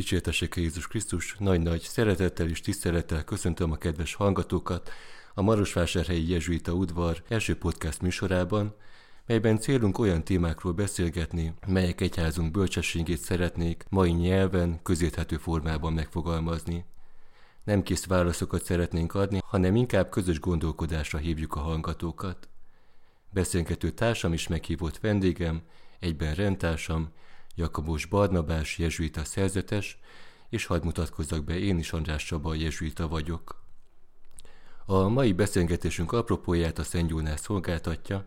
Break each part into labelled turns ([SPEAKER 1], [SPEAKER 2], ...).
[SPEAKER 1] Dicsértessék Jézus Krisztus, nagy-nagy szeretettel és tisztelettel köszöntöm a kedves hallgatókat a Marosvásárhelyi Jezsuita udvar első podcast műsorában, melyben célunk olyan témákról beszélgetni, melyek egyházunk bölcsességét szeretnék mai nyelven, közérthető formában megfogalmazni. Nem kész válaszokat szeretnénk adni, hanem inkább közös gondolkodásra hívjuk a hallgatókat. Beszélgető társam is meghívott vendégem, egyben rendtársam, Jakabos Barnabás, jezsuita szerzetes, és hadd mutatkozzak be, én is András Csaba, jezsuita vagyok. A mai beszélgetésünk apropóját a Szent Jónás szolgáltatja,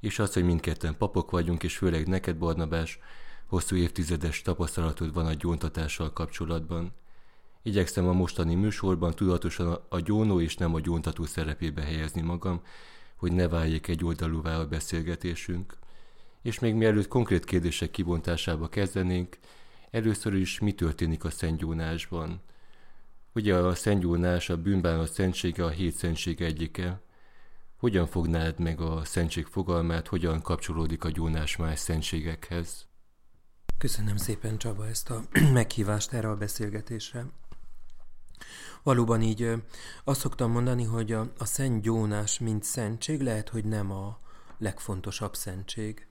[SPEAKER 1] és az, hogy mindketten papok vagyunk, és főleg neked, Barnabás, hosszú évtizedes tapasztalatod van a gyóntatással kapcsolatban. Igyekszem a mostani műsorban tudatosan a gyónó és nem a gyóntató szerepébe helyezni magam, hogy ne váljék egy oldalúvá a beszélgetésünk. És még mielőtt konkrét kérdések kibontásába kezdenénk, először is mi történik a Szentgyónásban? Ugye a Szentgyónás, a bűnbánat szentsége a hét szentsége egyike. Hogyan fognád meg a szentség fogalmát, hogyan kapcsolódik a gyónás más szentségekhez?
[SPEAKER 2] Köszönöm szépen Csaba ezt a meghívást erre a beszélgetésre. Valóban így azt szoktam mondani, hogy a, a Szent Gyónás, mint szentség, lehet, hogy nem a legfontosabb szentség.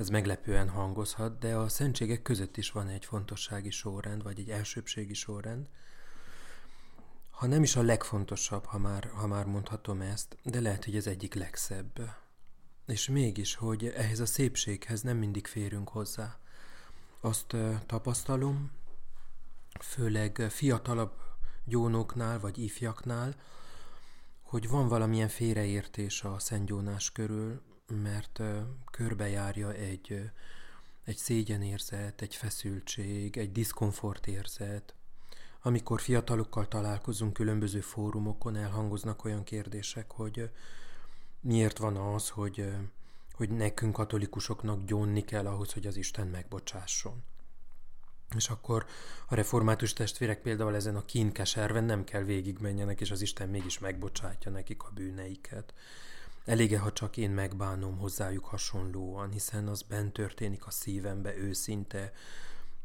[SPEAKER 2] Ez meglepően hangozhat, de a szentségek között is van egy fontossági sorrend, vagy egy elsőbségi sorrend. Ha nem is a legfontosabb, ha már, ha már mondhatom ezt, de lehet, hogy ez egyik legszebb. És mégis, hogy ehhez a szépséghez nem mindig férünk hozzá. Azt tapasztalom, főleg fiatalabb gyónoknál vagy ifjaknál, hogy van valamilyen félreértés a szentgyónás körül, mert körbejárja egy, egy szégyenérzet, egy feszültség, egy diszkomfortérzet. Amikor fiatalokkal találkozunk különböző fórumokon, elhangoznak olyan kérdések, hogy miért van az, hogy, hogy nekünk katolikusoknak gyónni kell ahhoz, hogy az Isten megbocsásson. És akkor a református testvérek például ezen a kínkeserven nem kell végigmenjenek, és az Isten mégis megbocsátja nekik a bűneiket. Elége, ha csak én megbánom hozzájuk hasonlóan, hiszen az bent történik a szívembe őszinte.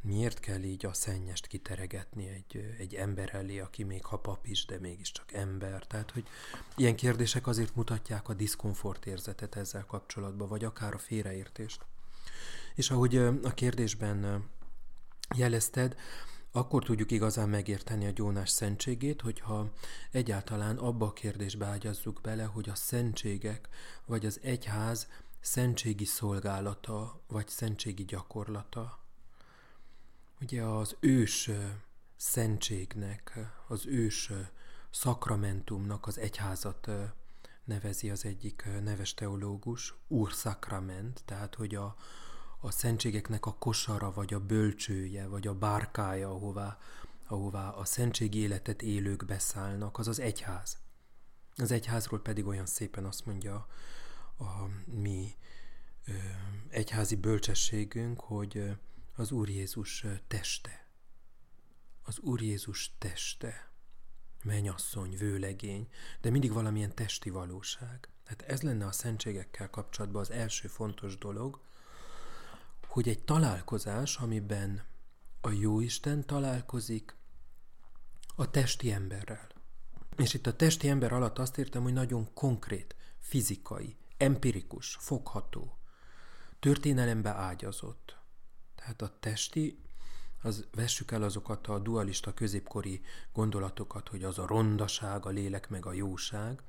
[SPEAKER 2] Miért kell így a szennyest kiteregetni egy, egy ember elé, aki még ha pap is, de mégiscsak ember? Tehát, hogy ilyen kérdések azért mutatják a diszkomfort érzetet ezzel kapcsolatban, vagy akár a félreértést. És ahogy a kérdésben jelezted, akkor tudjuk igazán megérteni a gyónás szentségét, hogyha egyáltalán abba a kérdésbe ágyazzuk bele, hogy a szentségek vagy az egyház szentségi szolgálata vagy szentségi gyakorlata. Ugye az ős szentségnek, az ős szakramentumnak az egyházat nevezi az egyik neves teológus, úr szakrament, tehát hogy a, a szentségeknek a kosara, vagy a bölcsője, vagy a bárkája, ahová, ahová a szentségi életet élők beszállnak, az az egyház. Az egyházról pedig olyan szépen azt mondja a mi ö, egyházi bölcsességünk, hogy az Úr Jézus teste. Az Úr Jézus teste. Mennyasszony, vőlegény, de mindig valamilyen testi valóság. Tehát ez lenne a szentségekkel kapcsolatban az első fontos dolog, hogy egy találkozás, amiben a Jóisten találkozik a testi emberrel. És itt a testi ember alatt azt értem, hogy nagyon konkrét, fizikai, empirikus, fogható, történelembe ágyazott. Tehát a testi, az vessük el azokat a dualista középkori gondolatokat, hogy az a rondaság, a lélek meg a jóság,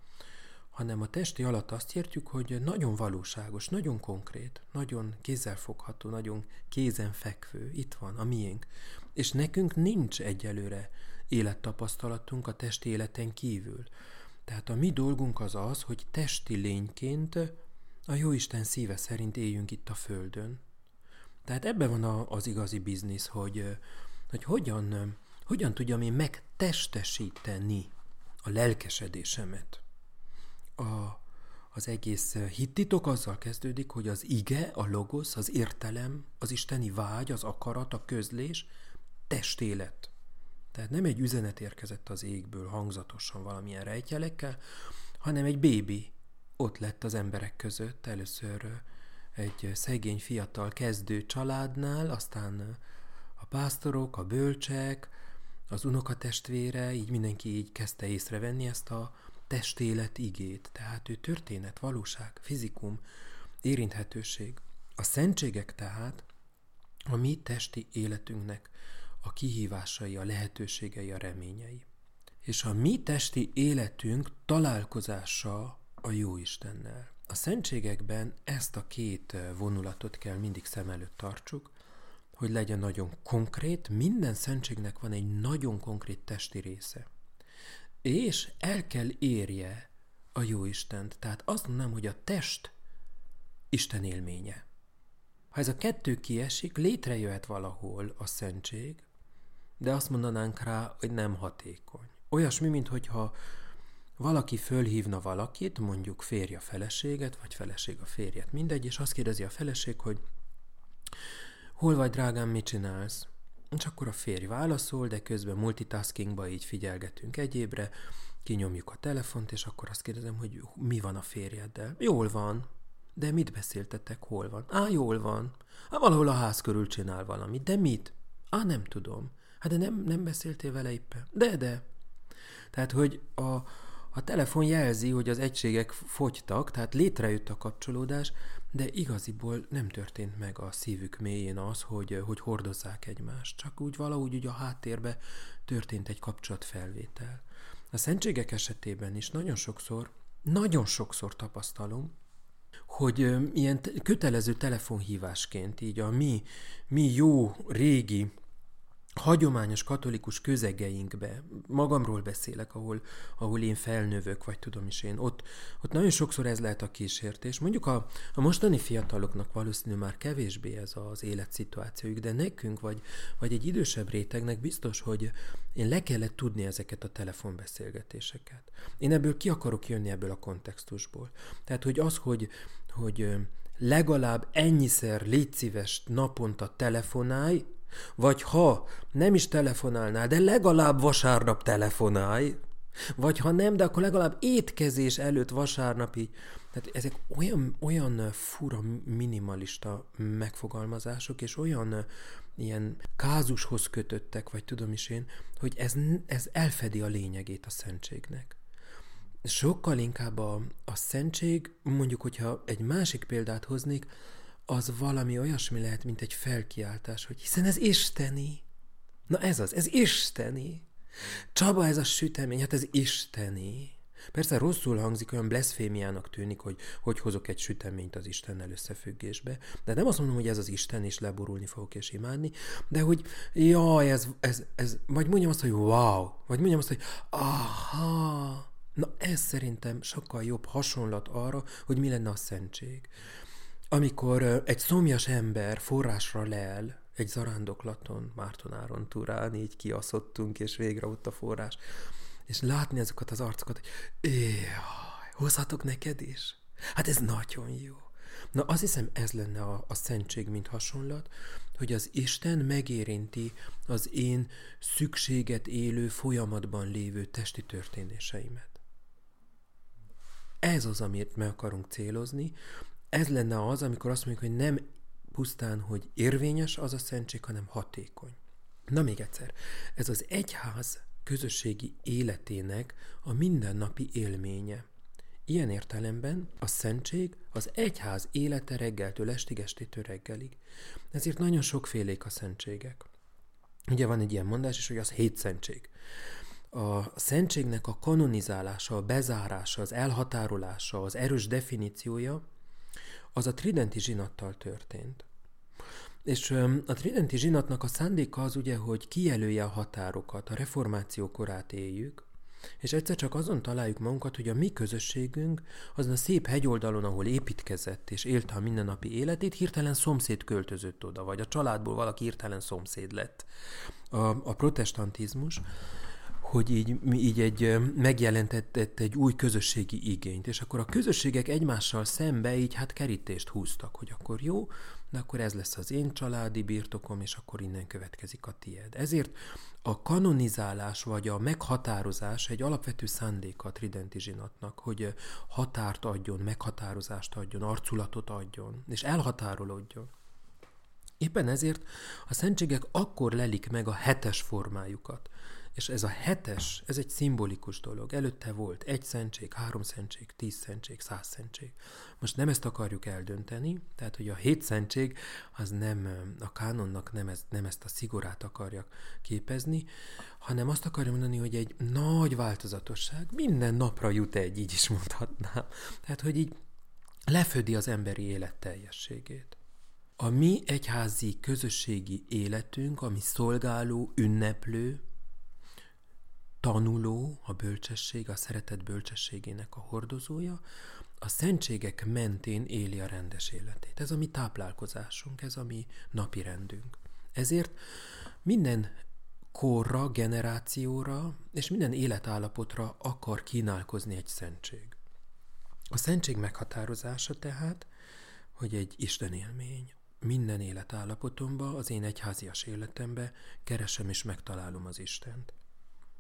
[SPEAKER 2] hanem a testi alatt azt értjük, hogy nagyon valóságos, nagyon konkrét, nagyon kézzelfogható, nagyon kézenfekvő, itt van a miénk. És nekünk nincs egyelőre élettapasztalatunk a testi életen kívül. Tehát a mi dolgunk az az, hogy testi lényként a Jóisten szíve szerint éljünk itt a Földön. Tehát ebben van a, az igazi biznisz, hogy, hogy hogyan, hogyan tudjam én megtestesíteni a lelkesedésemet a, az egész hittitok azzal kezdődik, hogy az ige, a logosz, az értelem, az isteni vágy, az akarat, a közlés testélet. Tehát nem egy üzenet érkezett az égből hangzatosan valamilyen rejtjelekkel, hanem egy bébi ott lett az emberek között, először egy szegény fiatal kezdő családnál, aztán a pásztorok, a bölcsek, az unokatestvére, így mindenki így kezdte észrevenni ezt a testélet igét. Tehát ő történet, valóság, fizikum, érinthetőség. A szentségek tehát a mi testi életünknek a kihívásai, a lehetőségei, a reményei. És a mi testi életünk találkozása a jó Istennel. A szentségekben ezt a két vonulatot kell mindig szem előtt tartsuk, hogy legyen nagyon konkrét, minden szentségnek van egy nagyon konkrét testi része. És el kell érje a jó Istent. Tehát azt mondanám, hogy a test Isten élménye. Ha ez a kettő kiesik, létrejöhet valahol a szentség, de azt mondanánk rá, hogy nem hatékony. Olyasmi, mintha valaki fölhívna valakit, mondjuk férj a feleséget, vagy feleség a férjet, mindegy, és azt kérdezi a feleség, hogy hol vagy drágám, mit csinálsz? És akkor a férj válaszol, de közben multitaskingba így figyelgetünk egyébre, kinyomjuk a telefont, és akkor azt kérdezem, hogy mi van a férjeddel. Jól van. De mit beszéltetek, hol van? Á, jól van. Á, valahol a ház körül csinál valamit. De mit? Á, nem tudom. Hát de nem, nem beszéltél vele éppen? De, de. Tehát, hogy a, a telefon jelzi, hogy az egységek fogytak, tehát létrejött a kapcsolódás, de igaziból nem történt meg a szívük mélyén az, hogy, hogy hordozzák egymást. Csak úgy valahogy úgy a háttérbe történt egy kapcsolatfelvétel. A szentségek esetében is nagyon sokszor, nagyon sokszor tapasztalom, hogy ilyen kötelező telefonhívásként így a mi, mi jó régi hagyományos katolikus közegeinkbe, magamról beszélek, ahol, ahol én felnövök, vagy tudom is én, ott, ott nagyon sokszor ez lehet a kísértés. Mondjuk a, a mostani fiataloknak valószínű már kevésbé ez az életszituációjuk, de nekünk, vagy, vagy egy idősebb rétegnek biztos, hogy én le kellett tudni ezeket a telefonbeszélgetéseket. Én ebből ki akarok jönni ebből a kontextusból. Tehát, hogy az, hogy, hogy legalább ennyiszer légy szíves naponta telefonálj, vagy ha nem is telefonálnál, de legalább vasárnap telefonálj, vagy ha nem, de akkor legalább étkezés előtt vasárnap így. Tehát ezek olyan, olyan fura minimalista megfogalmazások, és olyan ilyen kázushoz kötöttek, vagy tudom is én, hogy ez, ez elfedi a lényegét a szentségnek. Sokkal inkább a, a szentség, mondjuk, hogyha egy másik példát hoznék, az valami olyasmi lehet, mint egy felkiáltás, hogy hiszen ez isteni. Na ez az, ez isteni. Csaba, ez a sütemény, hát ez isteni. Persze rosszul hangzik, olyan blaszfémiának tűnik, hogy hogy hozok egy süteményt az Istennel összefüggésbe, de nem azt mondom, hogy ez az Isten, és leborulni fogok és imádni, de hogy jaj, ez, ez, ez, vagy mondjam azt, hogy wow, vagy mondjam azt, hogy aha, na ez szerintem sokkal jobb hasonlat arra, hogy mi lenne a szentség. Amikor egy szomjas ember forrásra leel, egy zarándoklaton, Mártonáron túrán, így kiaszottunk, és végre ott a forrás, és látni ezeket az arcokat, hogy jaj, hozhatok neked is? Hát ez nagyon jó. Na azt hiszem ez lenne a, a szentség, mint hasonlat, hogy az Isten megérinti az én szükséget élő folyamatban lévő testi történéseimet. Ez az, amit meg akarunk célozni, ez lenne az, amikor azt mondjuk, hogy nem pusztán, hogy érvényes az a szentség, hanem hatékony. Na még egyszer, ez az egyház közösségi életének a mindennapi élménye. Ilyen értelemben a szentség az egyház élete reggeltől estig, estétől reggelig. Ezért nagyon sokfélék a szentségek. Ugye van egy ilyen mondás is, hogy az hét szentség. A szentségnek a kanonizálása, a bezárása, az elhatárolása, az erős definíciója az a tridenti zsinattal történt. És a tridenti zsinatnak a szándéka az ugye, hogy kijelölje a határokat, a reformáció korát éljük, és egyszer csak azon találjuk magunkat, hogy a mi közösségünk azon a szép hegyoldalon, ahol építkezett és élte a mindennapi életét, hirtelen szomszéd költözött oda, vagy a családból valaki hirtelen szomszéd lett. A, a protestantizmus hogy így, így egy megjelentett egy új közösségi igényt, és akkor a közösségek egymással szembe így hát kerítést húztak, hogy akkor jó, de akkor ez lesz az én családi birtokom, és akkor innen következik a tied. Ezért a kanonizálás vagy a meghatározás egy alapvető szándéka a Tridenti zsinatnak, hogy határt adjon, meghatározást adjon, arculatot adjon, és elhatárolódjon. Éppen ezért a szentségek akkor lelik meg a hetes formájukat. És ez a hetes, ez egy szimbolikus dolog. Előtte volt egy szentség, három szentség, tíz szentség, száz szentség. Most nem ezt akarjuk eldönteni, tehát hogy a hét szentség az nem, a kánonnak nem, ez, nem ezt a szigorát akarja képezni, hanem azt akarja mondani, hogy egy nagy változatosság minden napra jut egy, így is mondhatnám. Tehát, hogy így lefödi az emberi élet teljességét. A mi egyházi közösségi életünk, ami szolgáló, ünneplő, tanuló, a bölcsesség, a szeretet bölcsességének a hordozója, a szentségek mentén éli a rendes életét. Ez a mi táplálkozásunk, ez a mi napi rendünk. Ezért minden korra, generációra és minden életállapotra akar kínálkozni egy szentség. A szentség meghatározása tehát, hogy egy Isten élmény. Minden életállapotomban, az én egyházias életemben keresem és megtalálom az Istent.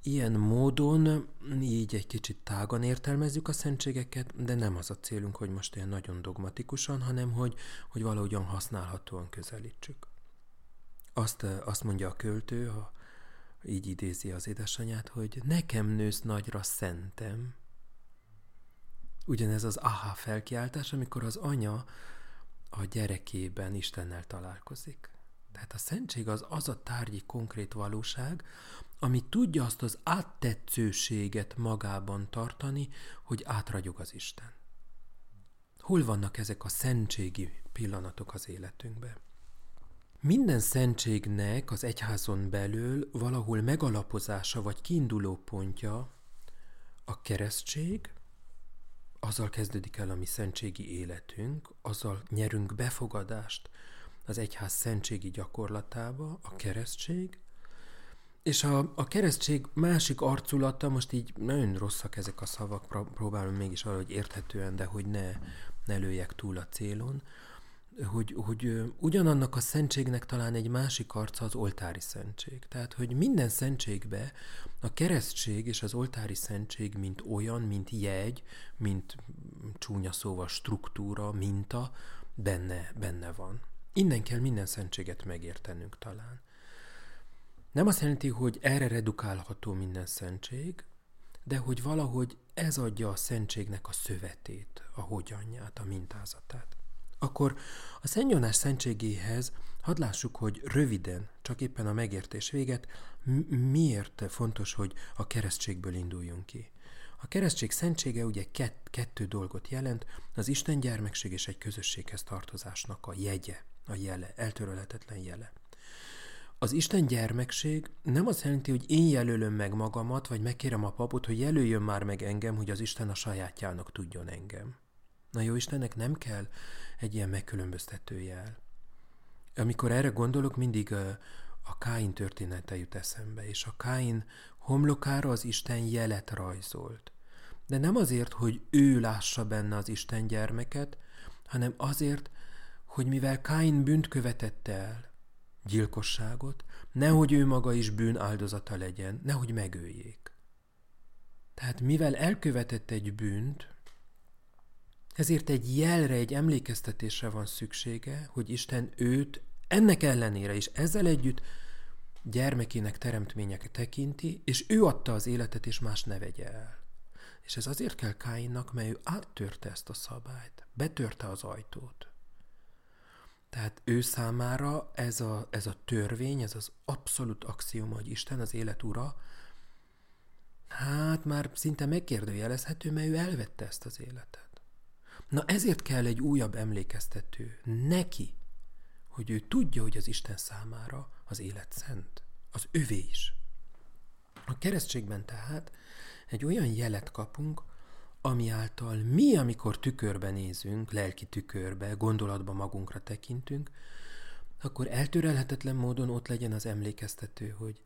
[SPEAKER 2] Ilyen módon így egy kicsit tágan értelmezzük a szentségeket, de nem az a célunk, hogy most ilyen nagyon dogmatikusan, hanem hogy, hogy valahogyan használhatóan közelítsük. Azt, azt mondja a költő, ha így idézi az édesanyját, hogy nekem nősz nagyra szentem. Ugyanez az aha felkiáltás, amikor az anya a gyerekében Istennel találkozik. Tehát a szentség az az a tárgyi konkrét valóság, ami tudja azt az áttetszőséget magában tartani, hogy átragyog az Isten. Hol vannak ezek a szentségi pillanatok az életünkben? Minden szentségnek az egyházon belül valahol megalapozása vagy kiinduló pontja a keresztség, azzal kezdődik el a mi szentségi életünk, azzal nyerünk befogadást az egyház szentségi gyakorlatába, a keresztség, és a, a keresztség másik arculata, most így nagyon rosszak ezek a szavak, próbálom mégis valahogy érthetően, de hogy ne, ne lőjek túl a célon, hogy, hogy ugyanannak a szentségnek talán egy másik arca az oltári szentség. Tehát, hogy minden szentségbe a keresztség és az oltári szentség mint olyan, mint jegy, mint csúnya szóval struktúra, minta, benne, benne van. Innen kell minden szentséget megértenünk talán. Nem azt jelenti, hogy erre redukálható minden szentség, de hogy valahogy ez adja a szentségnek a szövetét, a hogyanját, a mintázatát. Akkor a Szent Jónás szentségéhez hadd lássuk, hogy röviden, csak éppen a megértés véget, miért fontos, hogy a keresztségből induljunk ki. A keresztség szentsége ugye kett, kettő dolgot jelent, az Isten gyermekség és egy közösséghez tartozásnak a jegye, a jele, eltörölhetetlen jele. Az Isten gyermekség nem azt jelenti, hogy én jelölöm meg magamat, vagy megkérem a papot, hogy jelöljön már meg engem, hogy az Isten a sajátjának tudjon engem. Na jó Istennek nem kell egy ilyen megkülönböztető jel. Amikor erre gondolok, mindig a, a Káin története jut eszembe, és a Káin homlokára az Isten jelet rajzolt. De nem azért, hogy ő lássa benne az Isten gyermeket, hanem azért, hogy mivel Káin bűnt követette el, gyilkosságot, nehogy ő maga is bűn áldozata legyen, nehogy megöljék. Tehát mivel elkövetett egy bűnt, ezért egy jelre, egy emlékeztetésre van szüksége, hogy Isten őt ennek ellenére is ezzel együtt gyermekének teremtmények tekinti, és ő adta az életet, és más ne vegye el. És ez azért kell Káinnak, mert ő áttörte ezt a szabályt, betörte az ajtót. Tehát ő számára ez a, ez a törvény, ez az abszolút axioma, hogy Isten az élet ura, hát már szinte megkérdőjelezhető, mert ő elvette ezt az életet. Na ezért kell egy újabb emlékeztető neki, hogy ő tudja, hogy az Isten számára az élet szent, az övé is. A keresztségben tehát egy olyan jelet kapunk, ami által mi, amikor tükörbe nézünk, lelki tükörbe, gondolatba magunkra tekintünk, akkor eltörelhetetlen módon ott legyen az emlékeztető, hogy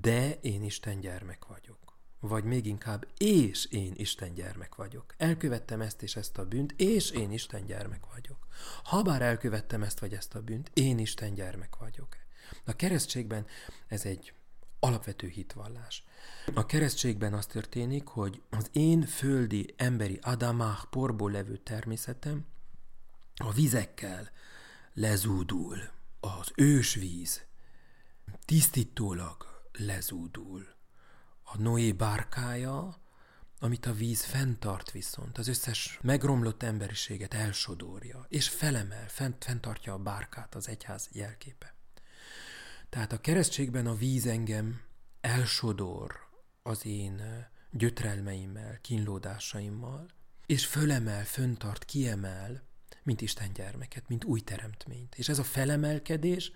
[SPEAKER 2] de én Isten gyermek vagyok vagy még inkább, és én Isten gyermek vagyok. Elkövettem ezt és ezt a bűnt, és én Isten gyermek vagyok. Habár elkövettem ezt vagy ezt a bűnt, én Isten gyermek vagyok. A keresztségben ez egy alapvető hitvallás. A keresztségben az történik, hogy az én földi, emberi, adamah, porból levő természetem a vizekkel lezúdul. az ősvíz tisztítólag lezúdul. A Noé bárkája, amit a víz fenntart viszont, az összes megromlott emberiséget elsodorja, és felemel, fent, fenntartja a bárkát, az egyház jelképe. Tehát a keresztségben a víz engem elsodor az én gyötrelmeimmel, kínlódásaimmal, és fölemel, föntart, kiemel, mint Isten gyermeket, mint új teremtményt. És ez a felemelkedés,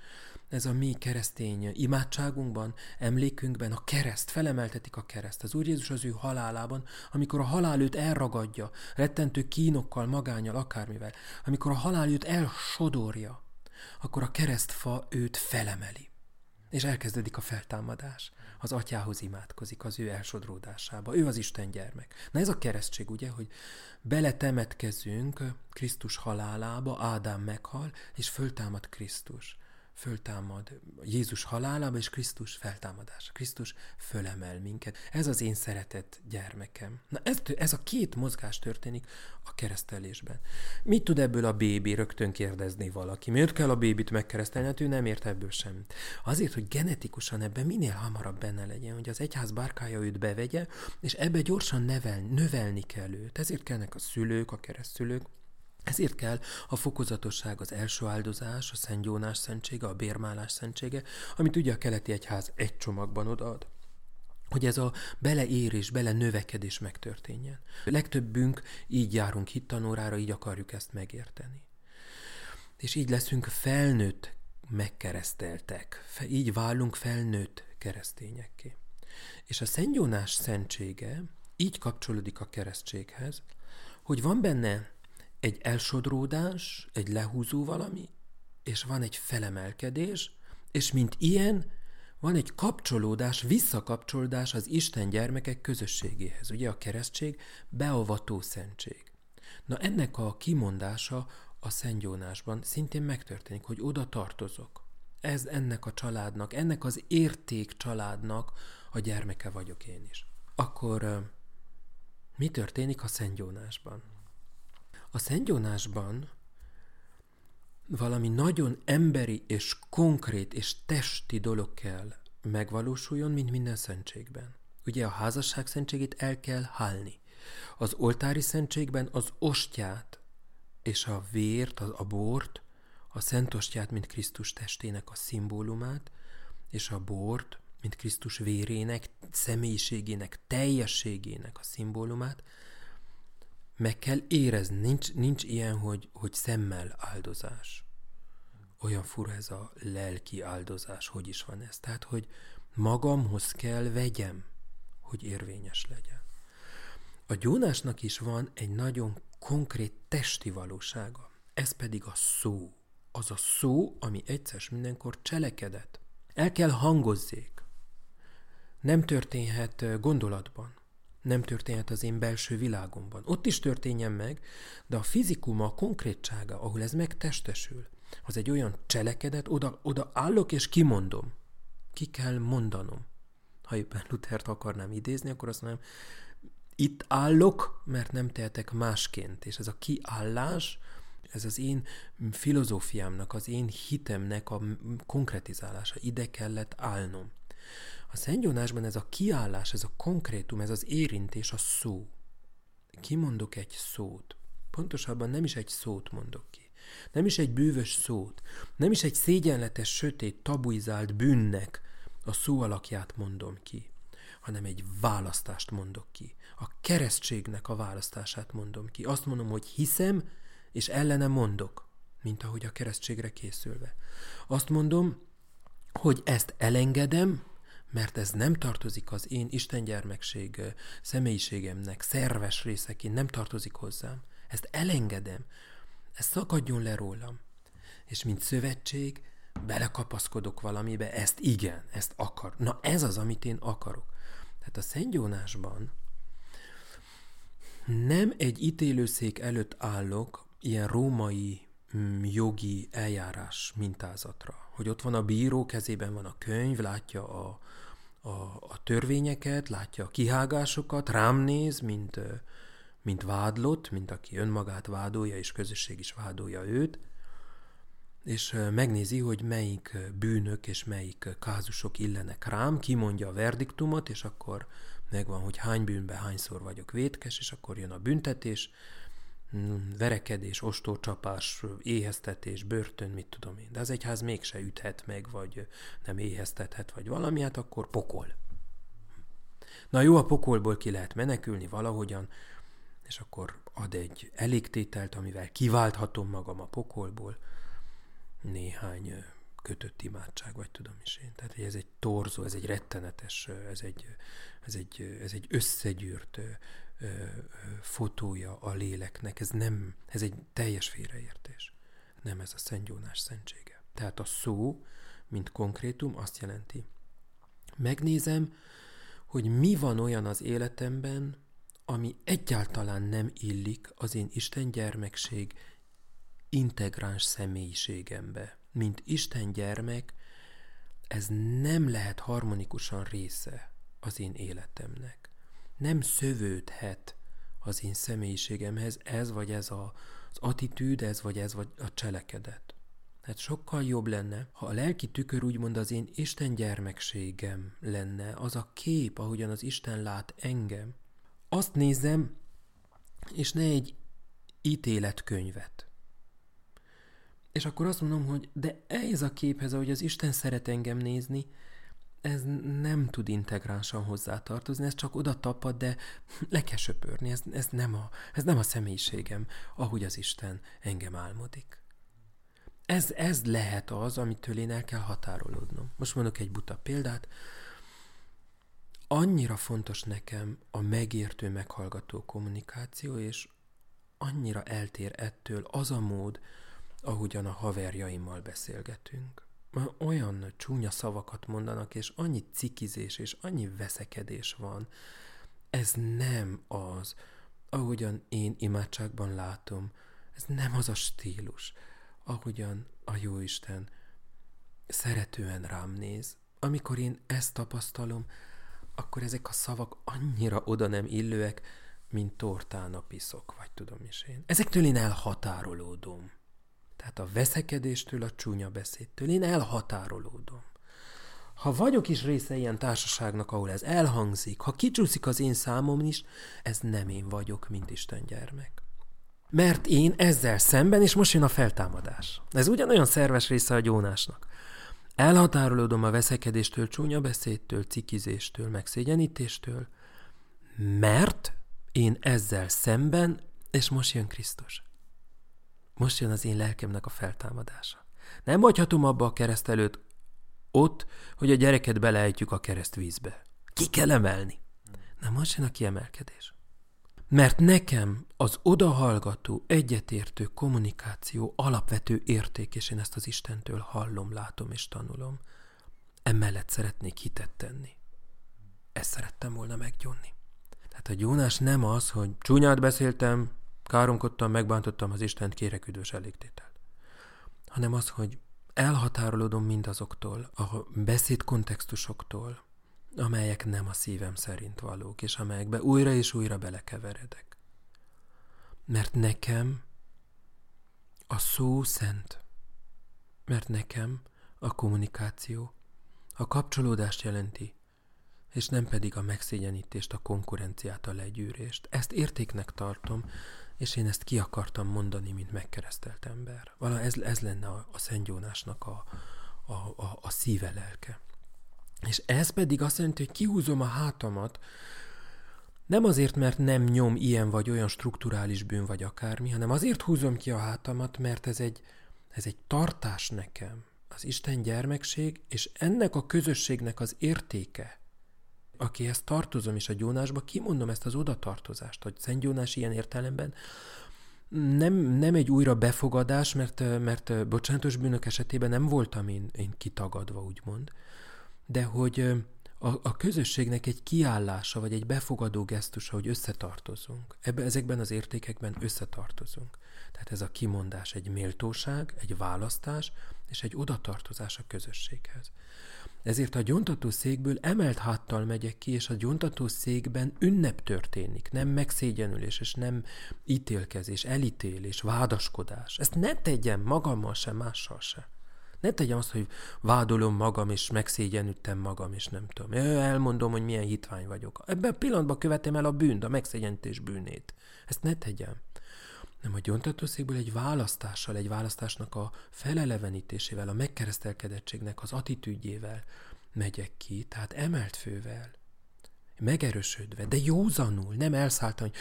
[SPEAKER 2] ez a mi keresztény imádságunkban, emlékünkben a kereszt, felemeltetik a kereszt. Az Úr Jézus az ő halálában, amikor a halál őt elragadja, rettentő kínokkal, magányal, akármivel, amikor a halál őt elsodorja, akkor a keresztfa őt felemeli. És elkezdődik a feltámadás. Az atyához imádkozik az ő elsodródásába. Ő az Isten gyermek. Na ez a keresztség, ugye, hogy beletemetkezünk Krisztus halálába, Ádám meghal, és föltámad Krisztus föltámad Jézus halálába és Krisztus feltámadása. Krisztus fölemel minket. Ez az én szeretett gyermekem. Na ez, ez a két mozgás történik a keresztelésben. Mit tud ebből a bébi rögtön kérdezni valaki? Miért kell a bébit megkeresztelni? Hát ő nem ért ebből semmit. Azért, hogy genetikusan ebben minél hamarabb benne legyen, hogy az egyház bárkája őt bevegye, és ebbe gyorsan nevel, növelni kell őt. Ezért kellnek a szülők, a keresztülők, ezért kell a fokozatosság, az első áldozás, a Szent Jónás szentsége, a bérmálás szentsége, amit ugye a keleti egyház egy csomagban odaad hogy ez a beleérés, bele növekedés megtörténjen. Legtöbbünk így járunk hittanórára, így akarjuk ezt megérteni. És így leszünk felnőtt megkereszteltek. Így válunk felnőtt keresztényekké. És a Szent Jónás szentsége így kapcsolódik a keresztséghez, hogy van benne egy elsodródás, egy lehúzó valami, és van egy felemelkedés, és mint ilyen, van egy kapcsolódás, visszakapcsolódás az Isten gyermekek közösségéhez. Ugye a keresztség beavató szentség. Na ennek a kimondása a Szent Jónásban szintén megtörténik, hogy oda tartozok. Ez ennek a családnak, ennek az érték családnak a gyermeke vagyok én is. Akkor mi történik a Szent Jónásban? A valami nagyon emberi és konkrét és testi dolog kell megvalósuljon, mint minden szentségben. Ugye a házasság szentségét el kell hálni. Az oltári szentségben az ostját és a vért, a bort, a szentostját, mint Krisztus testének a szimbólumát, és a bort, mint Krisztus vérének, személyiségének, teljességének a szimbólumát, meg kell érezni, nincs, nincs ilyen, hogy, hogy szemmel áldozás. Olyan fura ez a lelki áldozás, hogy is van ez. Tehát, hogy magamhoz kell vegyem, hogy érvényes legyen. A gyónásnak is van egy nagyon konkrét testi valósága. Ez pedig a szó. Az a szó, ami egyszer mindenkor cselekedett. El kell hangozzék. Nem történhet gondolatban nem történhet az én belső világomban. Ott is történjen meg, de a fizikuma, a konkrétsága, ahol ez megtestesül, az egy olyan cselekedet, oda, oda állok és kimondom. Ki kell mondanom. Ha éppen Luthert akarnám idézni, akkor azt mondom, itt állok, mert nem tehetek másként. És ez a kiállás, ez az én filozófiámnak, az én hitemnek a konkretizálása. Ide kellett állnom. A szentgyónásban ez a kiállás, ez a konkrétum, ez az érintés, a szó. Kimondok egy szót. Pontosabban nem is egy szót mondok ki. Nem is egy bűvös szót. Nem is egy szégyenletes, sötét, tabuizált bűnnek a szó alakját mondom ki, hanem egy választást mondok ki. A keresztségnek a választását mondom ki. Azt mondom, hogy hiszem, és ellene mondok, mint ahogy a keresztségre készülve. Azt mondom, hogy ezt elengedem, mert ez nem tartozik az én istengyermekség személyiségemnek, szerves részeként, nem tartozik hozzám. Ezt elengedem, ez szakadjon le rólam. És mint szövetség belekapaszkodok valamibe, ezt igen, ezt akar. Na ez az, amit én akarok. Tehát a szentgyónásban nem egy ítélőszék előtt állok ilyen római mm, jogi eljárás mintázatra, hogy ott van a bíró, kezében van a könyv, látja a, a, a törvényeket, látja a kihágásokat, rám néz, mint, mint vádlott, mint aki önmagát vádolja, és közösség is vádolja őt. és megnézi, hogy melyik bűnök és melyik kázusok illenek rám, kimondja a verdiktumot, és akkor megvan, hogy hány bűnbe hányszor vagyok vétkes, és akkor jön a büntetés, verekedés, ostorcsapás, éheztetés, börtön, mit tudom én. De az egyház mégse üthet meg, vagy nem éheztethet, vagy valami, hát akkor pokol. Na jó, a pokolból ki lehet menekülni valahogyan, és akkor ad egy elégtételt, amivel kiválthatom magam a pokolból, néhány kötött imádság, vagy tudom is én. Tehát ez egy torzó, ez egy rettenetes, ez egy, ez egy, ez egy összegyűrt fotója a léleknek. Ez nem, ez egy teljes félreértés. Nem ez a Szent Jónás szentsége. Tehát a szó, mint konkrétum, azt jelenti. Megnézem, hogy mi van olyan az életemben, ami egyáltalán nem illik az én Isten gyermekség integráns személyiségembe. Mint Isten gyermek, ez nem lehet harmonikusan része az én életemnek. Nem szövődhet az én személyiségemhez ez vagy ez a, az attitűd, ez vagy ez vagy a cselekedet. Hát sokkal jobb lenne, ha a lelki tükör úgymond az én Isten gyermekségem lenne, az a kép, ahogyan az Isten lát engem. Azt nézem, és ne egy ítéletkönyvet. És akkor azt mondom, hogy de ez a képhez, ahogy az Isten szeret engem nézni, ez nem tud integránsan hozzátartozni, ez csak oda tapad, de le kell söpörni, ez, ez, nem a, ez nem a személyiségem, ahogy az Isten engem álmodik. Ez, ez lehet az, amitől én el kell határolódnom. Most mondok egy buta példát. Annyira fontos nekem a megértő, meghallgató kommunikáció, és annyira eltér ettől az a mód, ahogyan a haverjaimmal beszélgetünk. Olyan csúnya szavakat mondanak, és annyi cikizés, és annyi veszekedés van. Ez nem az, ahogyan én imádságban látom, ez nem az a stílus, ahogyan a Jóisten szeretően rám néz. Amikor én ezt tapasztalom, akkor ezek a szavak annyira oda nem illőek, mint tortán a piszok, vagy tudom is én. Ezektől én elhatárolódom. Tehát a veszekedéstől, a csúnya beszédtől én elhatárolódom. Ha vagyok is része ilyen társaságnak, ahol ez elhangzik, ha kicsúszik az én számom is, ez nem én vagyok, mint Isten gyermek. Mert én ezzel szemben, és most jön a feltámadás. Ez ugyanolyan szerves része a gyónásnak. Elhatárolódom a veszekedéstől, csúnya beszédtől, cikizéstől, megszégyenítéstől, mert én ezzel szemben, és most jön Krisztus. Most jön az én lelkemnek a feltámadása. Nem hagyhatom abba a kereszt előtt ott, hogy a gyereket beleejtjük a kereszt vízbe. Ki kell emelni. Na most jön a kiemelkedés. Mert nekem az odahallgató, egyetértő kommunikáció alapvető érték, és én ezt az Istentől hallom, látom és tanulom. Emellett szeretnék hitet tenni. Ezt szerettem volna meggyónni. Tehát a gyónás nem az, hogy csúnyát beszéltem, káromkodtam, megbántottam az Istent, kérek üdvös elégtételt. Hanem az, hogy elhatárolódom mindazoktól, a beszéd kontextusoktól, amelyek nem a szívem szerint valók, és amelyekbe újra és újra belekeveredek. Mert nekem a szó szent. Mert nekem a kommunikáció a kapcsolódást jelenti, és nem pedig a megszégyenítést, a konkurenciát, a legyűrést. Ezt értéknek tartom, és én ezt ki akartam mondani, mint megkeresztelt ember. Vala ez, ez lenne a, a szentgyónásnak a, a, a, a szíve lelke. És ez pedig azt jelenti, hogy kihúzom a hátamat, nem azért, mert nem nyom ilyen vagy olyan strukturális bűn vagy akármi, hanem azért húzom ki a hátamat, mert ez egy, ez egy tartás nekem, az Isten gyermekség, és ennek a közösségnek az értéke, akihez tartozom is a gyónásba, kimondom ezt az odatartozást, hogy Szent Gyónás ilyen értelemben nem, nem egy újra befogadás, mert, mert bocsánatos bűnök esetében nem voltam én, én kitagadva, úgymond, de hogy a, a közösségnek egy kiállása, vagy egy befogadó gesztusa, hogy összetartozunk. Ebbe, ezekben az értékekben összetartozunk. Tehát ez a kimondás egy méltóság, egy választás, és egy odatartozás a közösséghez. Ezért a gyontatószékből emelt háttal megyek ki, és a gyontatószékben ünnep történik, nem megszégyenülés, és nem ítélkezés, elítélés, vádaskodás. Ezt ne tegyem magammal sem, mással sem. Ne tegyem azt, hogy vádolom magam, és megszégyenültem magam, és nem tudom. Elmondom, hogy milyen hitvány vagyok. Ebben a pillanatban követem el a bűnt, a megszégyenítés bűnét. Ezt ne tegyem. Nem a gyontatószékből egy választással, egy választásnak a felelevenítésével, a megkeresztelkedettségnek az attitűdjével megyek ki, tehát emelt fővel, megerősödve, de józanul, nem elszálltam, hogy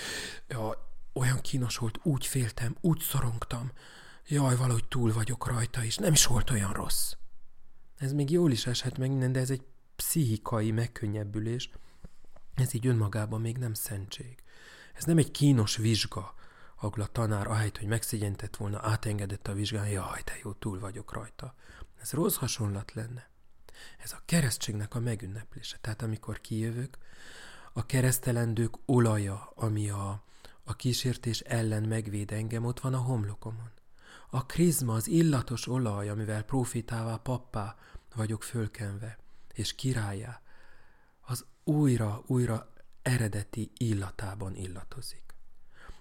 [SPEAKER 2] ja, olyan kínos volt, úgy féltem, úgy szorongtam, jaj, valahogy túl vagyok rajta, és nem is volt olyan rossz. Ez még jól is eshet meg minden, de ez egy pszichikai megkönnyebbülés, ez így önmagában még nem szentség. Ez nem egy kínos vizsga, ahol a tanár, ahelyett, hogy megszégyenített volna, átengedett a vizsgán, jaj, de jó, túl vagyok rajta. Ez rossz hasonlat lenne. Ez a keresztségnek a megünneplése. Tehát amikor kijövök, a keresztelendők olaja, ami a, a kísértés ellen megvéd engem, ott van a homlokomon. A krizma, az illatos olaj, amivel profitává, pappá vagyok fölkenve, és királyá, az újra, újra eredeti illatában illatozik.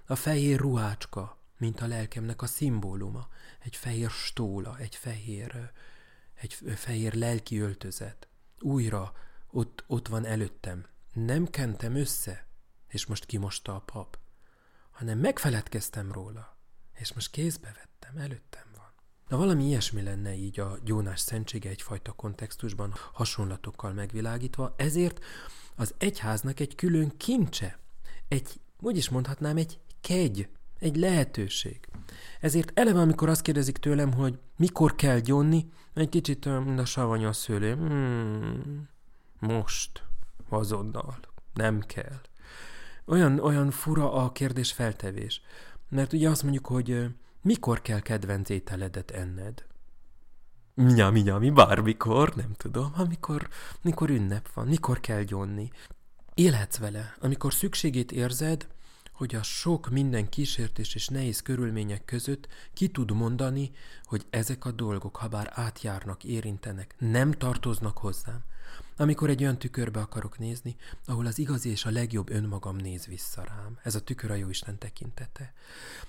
[SPEAKER 2] A fehér ruhácska, mint a lelkemnek a szimbóluma, egy fehér stóla, egy fehér, egy fehér lelki öltözet. Újra ott, ott van előttem. Nem kentem össze, és most kimosta a pap, hanem megfeledkeztem róla, és most kézbe vettem, előttem van. Na valami ilyesmi lenne így a gyónás szentsége egyfajta kontextusban, hasonlatokkal megvilágítva, ezért az egyháznak egy külön kincse, egy, úgy is mondhatnám, egy kegy, egy lehetőség. Ezért eleve, amikor azt kérdezik tőlem, hogy mikor kell gyonni, egy kicsit mint a savanyos szőlő. Hmm, most, azonnal, nem kell. Olyan, olyan fura a kérdés feltevés. Mert ugye azt mondjuk, hogy mikor kell kedvenc ételedet enned? Nyami, nyami, bármikor, nem tudom, amikor, amikor ünnep van, mikor kell gyonni. Élhetsz vele, amikor szükségét érzed, hogy a sok minden kísértés és nehéz körülmények között ki tud mondani, hogy ezek a dolgok, ha bár átjárnak, érintenek, nem tartoznak hozzám, amikor egy olyan tükörbe akarok nézni, ahol az igazi és a legjobb önmagam néz vissza rám. Ez a tükör a Jóisten tekintete.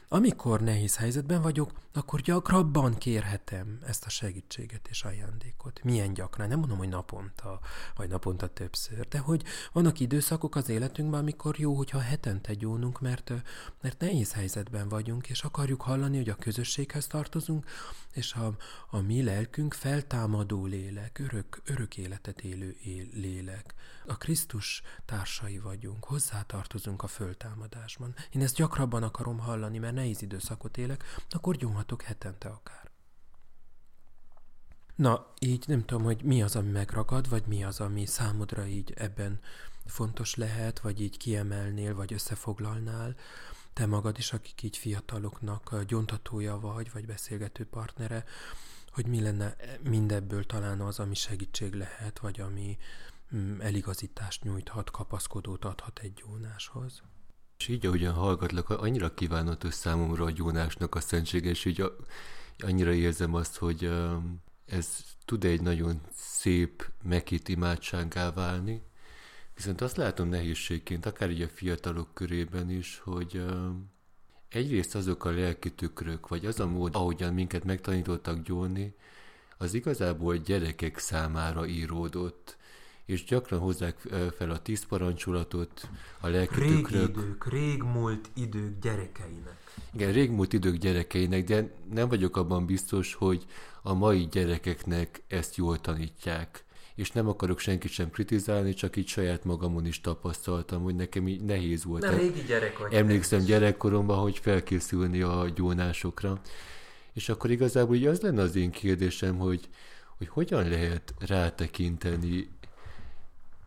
[SPEAKER 2] Amikor nehéz helyzetben vagyok, akkor gyakrabban kérhetem ezt a segítséget és ajándékot. Milyen gyakran? Nem mondom, hogy naponta, vagy naponta többször, de hogy vannak időszakok az életünkben, amikor jó, hogyha hetente gyónunk, mert, mert nehéz helyzetben vagyunk, és akarjuk hallani, hogy a közösséghez tartozunk, és a, a mi lelkünk feltámadó lélek, örök, örök életet élő él, lélek. A Krisztus társai vagyunk, hozzátartozunk a föltámadásban. Én ezt gyakrabban akarom hallani, mert nehéz időszakot élek, akkor gyónhatok hetente akár. Na, így nem tudom, hogy mi az, ami megragad, vagy mi az, ami számodra így ebben fontos lehet, vagy így kiemelnél, vagy összefoglalnál te magad is, akik így fiataloknak gyontatója vagy, vagy beszélgető partnere, hogy mi lenne mindebből talán az, ami segítség lehet, vagy ami mm, eligazítást nyújthat, kapaszkodót adhat egy gyónáshoz.
[SPEAKER 1] És így, ahogyan hallgatlak, annyira kívánatos számomra a gyónásnak a szentsége, és így annyira érzem azt, hogy ez tud egy nagyon szép, meghitt imádságá válni, Viszont azt látom nehézségként, akár így a fiatalok körében is, hogy egyrészt azok a lelki tükrök, vagy az a mód, ahogyan minket megtanítottak gyónni, az igazából gyerekek számára íródott, és gyakran hozzák fel a tíz parancsolatot, a lelki
[SPEAKER 2] Régi
[SPEAKER 1] tükrök.
[SPEAKER 2] idők, régmúlt idők gyerekeinek.
[SPEAKER 1] Igen, régmúlt idők gyerekeinek, de nem vagyok abban biztos, hogy a mai gyerekeknek ezt jól tanítják és nem akarok senkit sem kritizálni, csak így saját magamon is tapasztaltam, hogy nekem így nehéz volt.
[SPEAKER 2] Nem, régi gyerek vagy.
[SPEAKER 1] Emlékszem gyerekkoromban, hogy felkészülni a gyónásokra. És akkor igazából így az lenne az én kérdésem, hogy, hogy hogyan lehet rátekinteni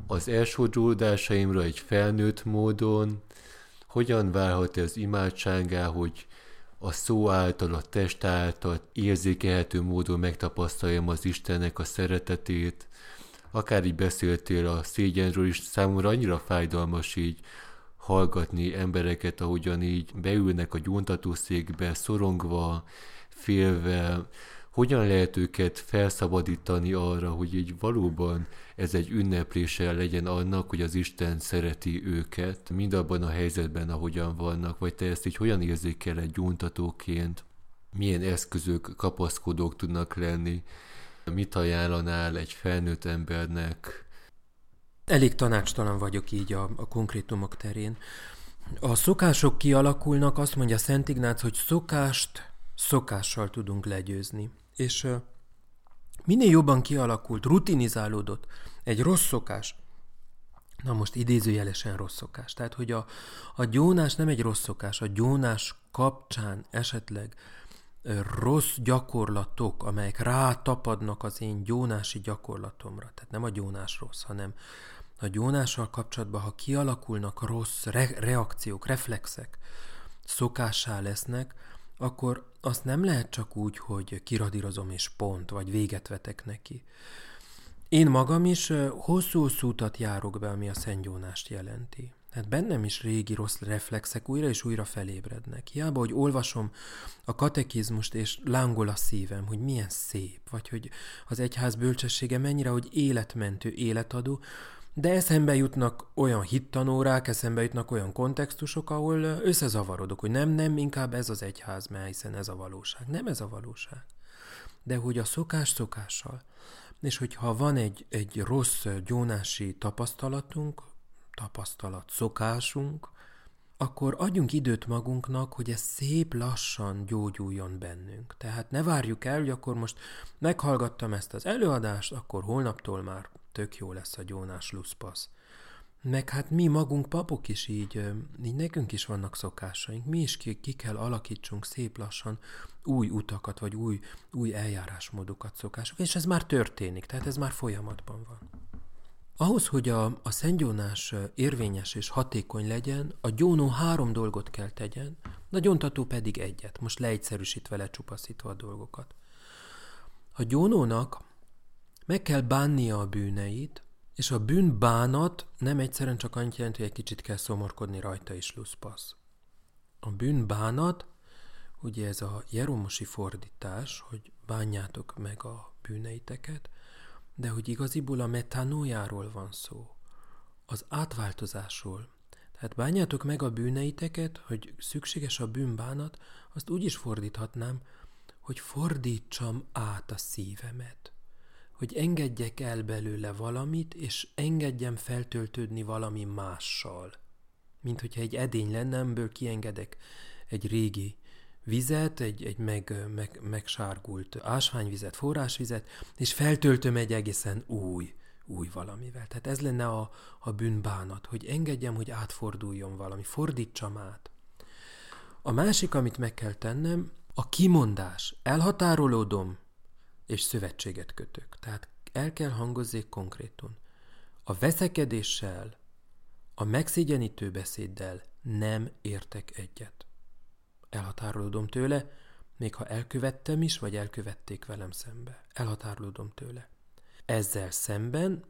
[SPEAKER 1] az elsodródásaimra egy felnőtt módon, hogyan válhat ez imádságá, hogy a szó által, a test által érzékelhető módon megtapasztaljam az Istennek a szeretetét, akár így beszéltél a szégyenről is, számomra annyira fájdalmas így hallgatni embereket, ahogyan így beülnek a gyóntatószékbe, szorongva, félve, hogyan lehet őket felszabadítani arra, hogy így valóban ez egy ünneplése legyen annak, hogy az Isten szereti őket, mind abban a helyzetben, ahogyan vannak, vagy te ezt így hogyan érzékeled gyóntatóként, milyen eszközök, kapaszkodók tudnak lenni, mit ajánlanál egy felnőtt embernek?
[SPEAKER 2] Elég tanácstalan vagyok így a, a konkrétumok terén. A szokások kialakulnak, azt mondja Szent Ignác, hogy szokást szokással tudunk legyőzni. És minél jobban kialakult, rutinizálódott egy rossz szokás, na most idézőjelesen rossz szokás, tehát hogy a, a gyónás nem egy rossz szokás, a gyónás kapcsán esetleg rossz gyakorlatok, amelyek rátapadnak az én gyónási gyakorlatomra, tehát nem a gyónás rossz, hanem a gyónással kapcsolatban, ha kialakulnak rossz re- reakciók, reflexek, szokássá lesznek, akkor azt nem lehet csak úgy, hogy kiradírozom és pont, vagy véget vetek neki. Én magam is hosszú-hosszú utat járok be, ami a szentgyónást jelenti. Hát bennem is régi rossz reflexek újra és újra felébrednek. Hiába, hogy olvasom a katekizmust, és lángol a szívem, hogy milyen szép, vagy hogy az egyház bölcsessége mennyire, hogy életmentő, életadó, de eszembe jutnak olyan hittanórák, eszembe jutnak olyan kontextusok, ahol összezavarodok, hogy nem, nem, inkább ez az egyház, mert hiszen ez a valóság. Nem ez a valóság. De hogy a szokás szokással. És hogyha van egy, egy rossz gyónási tapasztalatunk, tapasztalat, szokásunk, akkor adjunk időt magunknak, hogy ez szép lassan gyógyuljon bennünk. Tehát ne várjuk el, hogy akkor most meghallgattam ezt az előadást, akkor holnaptól már tök jó lesz a gyónás luszpasz. Meg hát mi magunk papok is így, így nekünk is vannak szokásaink, mi is ki, ki kell alakítsunk szép lassan új utakat, vagy új, új eljárásmódokat, szokások, és ez már történik, tehát ez már folyamatban van. Ahhoz, hogy a, a szentgyónás érvényes és hatékony legyen, a gyónó három dolgot kell tegyen, a gyóntató pedig egyet, most leegyszerűsítve, lecsupaszítva a dolgokat. A gyónónak meg kell bánnia a bűneit, és a bűnbánat nem egyszerűen csak annyit jelent, hogy egy kicsit kell szomorkodni rajta is luszpasz. A bűnbánat, ugye ez a jeromosi fordítás, hogy bánjátok meg a bűneiteket, de hogy igaziból a metanójáról van szó, az átváltozásról. Tehát bánjátok meg a bűneiteket, hogy szükséges a bűnbánat, azt úgy is fordíthatnám, hogy fordítsam át a szívemet hogy engedjek el belőle valamit, és engedjem feltöltődni valami mással. Mint hogyha egy edény lenne, amiből kiengedek egy régi vizet, egy, egy meg, meg, megsárgult ásványvizet, forrásvizet, és feltöltöm egy egészen új, új valamivel. Tehát ez lenne a, a bűnbánat, hogy engedjem, hogy átforduljon valami, fordítsam át. A másik, amit meg kell tennem, a kimondás. Elhatárolódom, és szövetséget kötök. Tehát el kell hangozzék konkrétan. A veszekedéssel, a megszégyenítő beszéddel nem értek egyet. Elhatárolódom tőle, még ha elkövettem is, vagy elkövették velem szembe. Elhatárolódom tőle. Ezzel szemben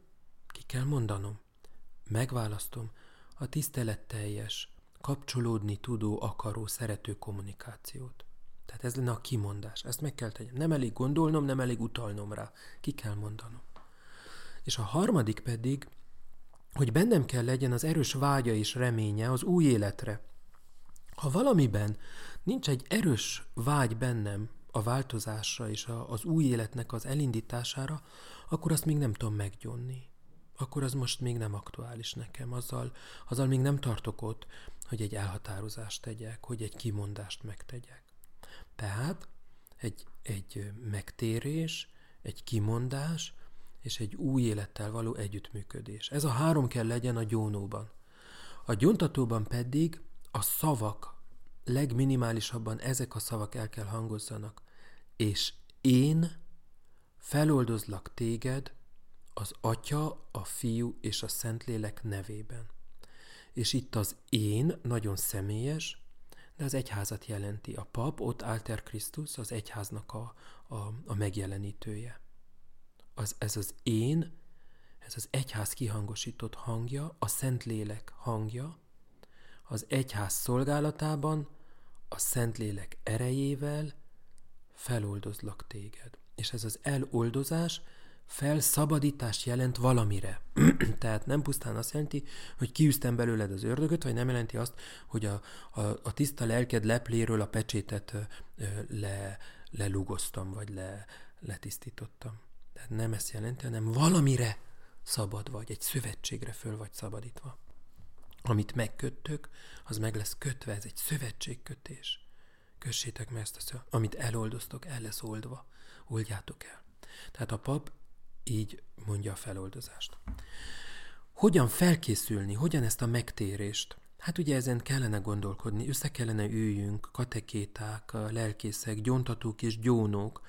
[SPEAKER 2] ki kell mondanom. Megválasztom a tiszteletteljes, kapcsolódni tudó, akaró, szerető kommunikációt. Tehát ez lenne a kimondás. Ezt meg kell tegyem. Nem elég gondolnom, nem elég utalnom rá. Ki kell mondanom. És a harmadik pedig, hogy bennem kell legyen az erős vágya és reménye az új életre. Ha valamiben nincs egy erős vágy bennem a változásra és a, az új életnek az elindítására, akkor azt még nem tudom meggyonni. Akkor az most még nem aktuális nekem. Azzal, azzal még nem tartok ott, hogy egy elhatározást tegyek, hogy egy kimondást megtegyek. Tehát egy, egy megtérés, egy kimondás és egy új élettel való együttműködés. Ez a három kell legyen a gyónóban. A gyóntatóban pedig a szavak legminimálisabban ezek a szavak el kell hangozzanak. És én feloldozlak téged az Atya, a Fiú és a Szentlélek nevében. És itt az én nagyon személyes, de az egyházat jelenti. A pap ott Alter Christus, az egyháznak a, a, a megjelenítője. Az, ez az én, ez az egyház kihangosított hangja, a Szentlélek hangja, az egyház szolgálatában a Szentlélek erejével feloldozlak téged. És ez az eloldozás felszabadítást jelent valamire. Tehát nem pusztán azt jelenti, hogy kiűztem belőled az ördögöt, vagy nem jelenti azt, hogy a, a, a tiszta lelked lepléről a pecsétet le, lelugoztam, vagy le, letisztítottam. Tehát nem ezt jelenti, hanem valamire szabad vagy, egy szövetségre föl vagy szabadítva. Amit megköttök, az meg lesz kötve, ez egy szövetségkötés. Kössétek meg ezt a szövetséget. Amit eloldoztok, el lesz oldva. Oldjátok el. Tehát a pap így mondja a feloldozást. Hogyan felkészülni, hogyan ezt a megtérést? Hát ugye ezen kellene gondolkodni, össze kellene üljünk, katekéták, lelkészek, gyontatók és gyónók,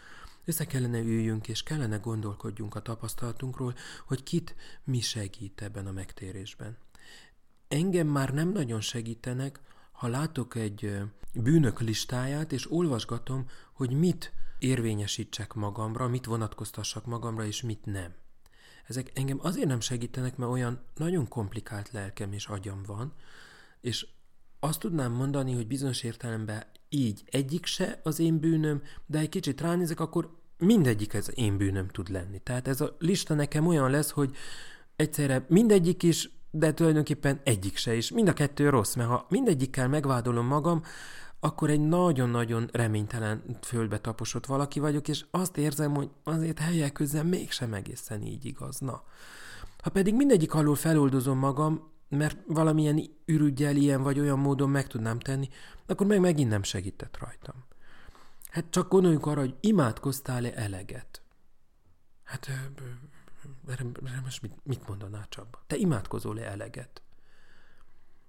[SPEAKER 2] össze kellene üljünk, és kellene gondolkodjunk a tapasztalatunkról, hogy kit mi segít ebben a megtérésben. Engem már nem nagyon segítenek, ha látok egy bűnök listáját, és olvasgatom, hogy mit érvényesítsek magamra, mit vonatkoztassak magamra, és mit nem. Ezek engem azért nem segítenek, mert olyan nagyon komplikált lelkem és agyam van, és azt tudnám mondani, hogy bizonyos értelemben így egyik se az én bűnöm, de egy kicsit ránézek, akkor mindegyik ez én bűnöm tud lenni. Tehát ez a lista nekem olyan lesz, hogy egyszerre mindegyik is, de tulajdonképpen egyik se is. Mind a kettő rossz, mert ha mindegyikkel megvádolom magam, akkor egy nagyon-nagyon reménytelen földbe taposott valaki vagyok, és azt érzem, hogy azért helyek közben mégsem egészen így igaz. Na. Ha pedig mindegyik alól feloldozom magam, mert valamilyen ürügyel ilyen vagy olyan módon meg tudnám tenni, akkor meg megint nem segített rajtam. Hát csak gondoljunk arra, hogy imádkoztál-e eleget? Hát erre most mit, mit mondaná Csaba? Te imádkozol-e eleget?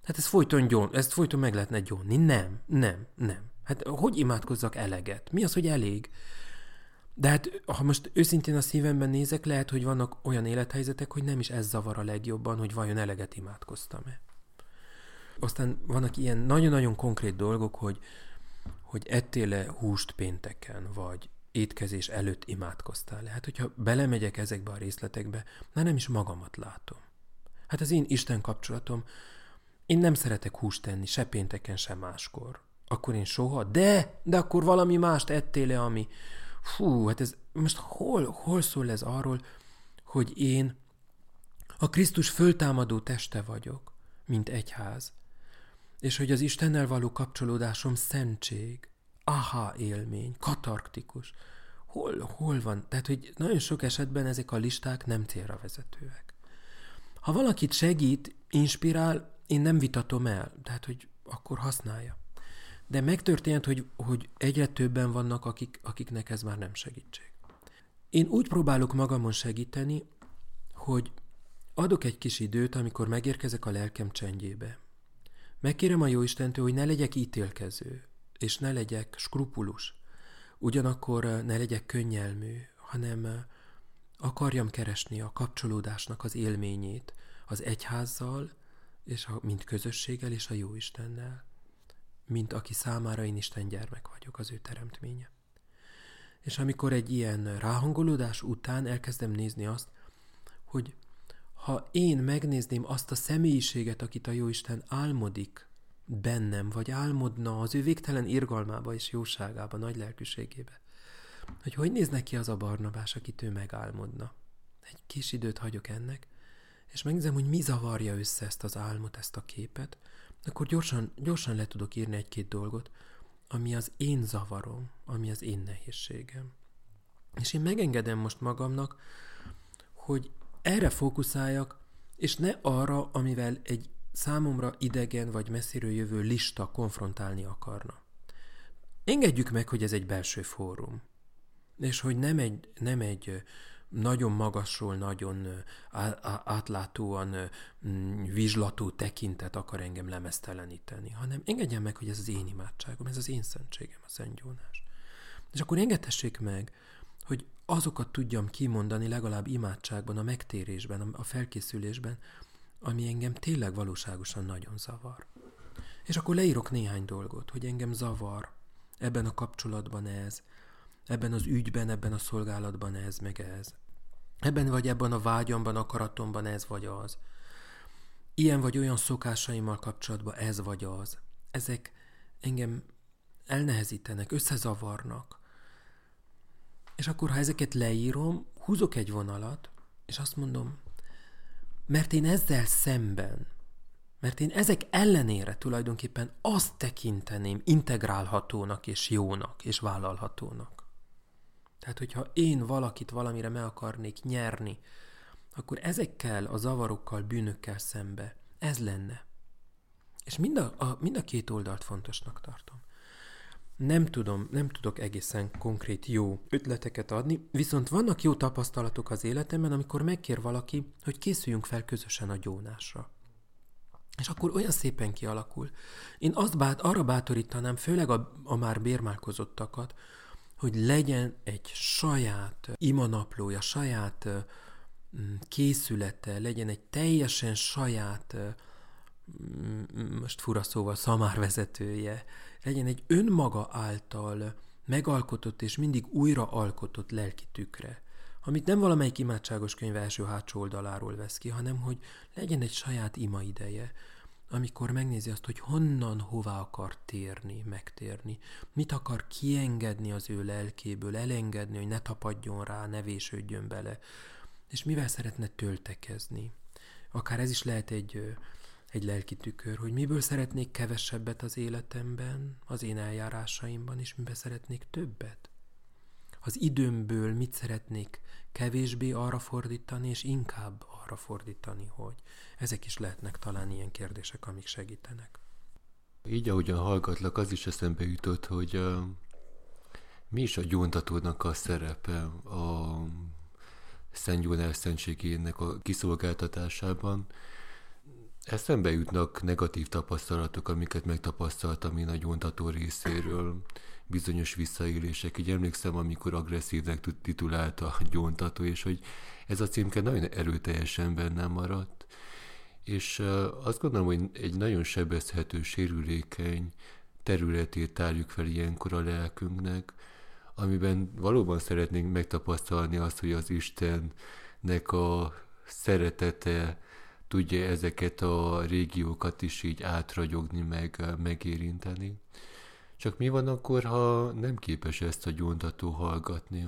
[SPEAKER 2] Hát ez folyton gyón, ezt folyton meg lehetne gyónni. Nem, nem, nem. Hát hogy imádkozzak eleget? Mi az, hogy elég? De hát, ha most őszintén a szívemben nézek, lehet, hogy vannak olyan élethelyzetek, hogy nem is ez zavar a legjobban, hogy vajon eleget imádkoztam-e. Aztán vannak ilyen nagyon-nagyon konkrét dolgok, hogy, hogy ettél-e húst pénteken, vagy étkezés előtt imádkoztál-e. Hát, hogyha belemegyek ezekbe a részletekbe, már nem is magamat látom. Hát az én Isten kapcsolatom én nem szeretek húst tenni, se pénteken, se máskor. Akkor én soha, de, de akkor valami mást ettél-e, ami... Fú, hát ez most hol, hol szól ez arról, hogy én a Krisztus föltámadó teste vagyok, mint egyház, és hogy az Istennel való kapcsolódásom szentség, aha élmény, katarktikus. Hol, hol van? Tehát, hogy nagyon sok esetben ezek a listák nem célra vezetőek. Ha valakit segít, inspirál, én nem vitatom el, tehát, hogy akkor használja. De megtörtént, hogy, hogy egyre többen vannak, akik, akiknek ez már nem segítség. Én úgy próbálok magamon segíteni, hogy adok egy kis időt, amikor megérkezek a lelkem csendjébe. Megkérem a Jóistentől, hogy ne legyek ítélkező, és ne legyek skrupulus. Ugyanakkor ne legyek könnyelmű, hanem akarjam keresni a kapcsolódásnak az élményét az egyházzal, és a, mint közösséggel és a jó Istennel, mint aki számára én Isten gyermek vagyok, az ő teremtménye. És amikor egy ilyen ráhangolódás után elkezdem nézni azt, hogy ha én megnézném azt a személyiséget, akit a Jóisten álmodik bennem, vagy álmodna az ő végtelen irgalmába és jóságába, nagy lelkűségébe, hogy hogy néz neki az a Barnabás, akit ő megálmodna. Egy kis időt hagyok ennek, és megnézem, hogy mi zavarja össze ezt az álmot, ezt a képet, akkor gyorsan, gyorsan le tudok írni egy-két dolgot, ami az én zavarom, ami az én nehézségem. És én megengedem most magamnak, hogy erre fókuszáljak, és ne arra, amivel egy számomra idegen vagy messziről jövő lista konfrontálni akarna. Engedjük meg, hogy ez egy belső fórum, és hogy nem egy, nem egy nagyon magasról, nagyon átlátóan mm, vizslató tekintet akar engem lemezteleníteni, hanem engedjen meg, hogy ez az én imádságom, ez az én szentségem, a Szent Jónás. És akkor engedhessék meg, hogy azokat tudjam kimondani legalább imádságban, a megtérésben, a felkészülésben, ami engem tényleg valóságosan nagyon zavar. És akkor leírok néhány dolgot, hogy engem zavar ebben a kapcsolatban ez, ebben az ügyben, ebben a szolgálatban ez, meg ez. Ebben vagy ebben a vágyamban, akaratomban ez vagy az. Ilyen vagy olyan szokásaimmal kapcsolatban ez vagy az. Ezek engem elnehezítenek, összezavarnak. És akkor, ha ezeket leírom, húzok egy vonalat, és azt mondom, mert én ezzel szemben, mert én ezek ellenére tulajdonképpen azt tekinteném integrálhatónak és jónak és vállalhatónak. Tehát, hogyha én valakit valamire meg akarnék nyerni, akkor ezekkel a zavarokkal, bűnökkel szembe ez lenne. És mind a, a, mind a két oldalt fontosnak tartom. Nem tudom, nem tudok egészen konkrét jó ötleteket adni, viszont vannak jó tapasztalatok az életemben, amikor megkér valaki, hogy készüljünk fel közösen a gyónásra. És akkor olyan szépen kialakul. Én azt bát, arra bátorítanám, főleg a, a már bérmálkozottakat, hogy legyen egy saját imanaplója, saját készülete, legyen egy teljesen saját, most fura szóval, szamárvezetője, legyen egy önmaga által megalkotott és mindig újra alkotott lelki tükre, amit nem valamelyik imádságos könyv első hátsó oldaláról vesz ki, hanem hogy legyen egy saját ima ideje, amikor megnézi azt, hogy honnan, hová akar térni, megtérni, mit akar kiengedni az ő lelkéből, elengedni, hogy ne tapadjon rá, ne vésődjön bele, és mivel szeretne töltekezni. Akár ez is lehet egy, egy lelki tükör, hogy miből szeretnék kevesebbet az életemben, az én eljárásaimban, és miben szeretnék többet. Az időmből mit szeretnék kevésbé arra fordítani, és inkább arra fordítani, hogy ezek is lehetnek talán ilyen kérdések, amik segítenek.
[SPEAKER 1] Így, ahogyan hallgatlak, az is eszembe jutott, hogy mi is a gyóntatónak a szerepe a Szent Gyónás szentségének a kiszolgáltatásában. Eszembe jutnak negatív tapasztalatok, amiket megtapasztaltam én a gyóntató részéről, bizonyos visszaélések. Így emlékszem, amikor agresszívnek titulálta a gyóntató, és hogy ez a címke nagyon erőteljesen bennem maradt. És azt gondolom, hogy egy nagyon sebezhető, sérülékeny területét tárjuk fel ilyenkor a lelkünknek, amiben valóban szeretnénk megtapasztalni azt, hogy az Istennek a szeretete tudja ezeket a régiókat is így átragyogni, meg megérinteni. Csak mi van akkor, ha nem képes ezt a gyóntató hallgatni?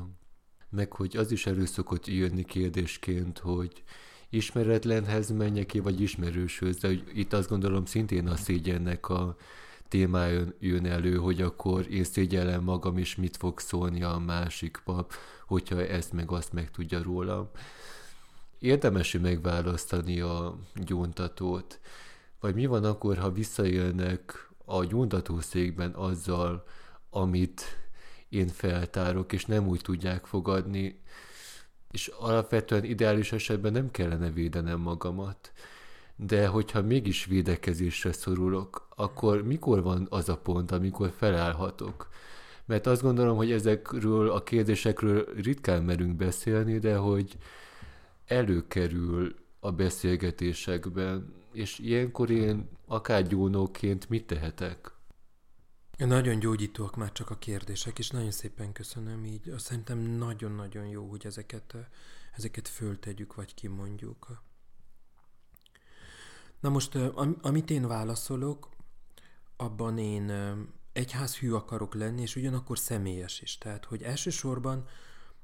[SPEAKER 1] Meg hogy az is elő szokott jönni kérdésként, hogy ismeretlenhez menjek vagy ismerőshöz, de itt azt gondolom szintén a szégyennek a témája jön elő, hogy akkor én szégyellem magam, és mit fog szólni a másik pap, hogyha ezt meg azt meg tudja rólam. Érdemes megválasztani a gyóntatót, vagy mi van akkor, ha visszajönnek a gyóntatószékben azzal, amit én feltárok, és nem úgy tudják fogadni, és alapvetően ideális esetben nem kellene védenem magamat. De hogyha mégis védekezésre szorulok, akkor mikor van az a pont, amikor felállhatok? Mert azt gondolom, hogy ezekről a kérdésekről ritkán merünk beszélni, de hogy előkerül a beszélgetésekben, és ilyenkor én akár gyónóként mit tehetek?
[SPEAKER 2] Nagyon gyógyítóak már csak a kérdések, és nagyon szépen köszönöm így. Azt szerintem nagyon-nagyon jó, hogy ezeket, ezeket föltegyük, vagy kimondjuk. Na most, amit én válaszolok, abban én egyház hű akarok lenni, és ugyanakkor személyes is. Tehát, hogy elsősorban,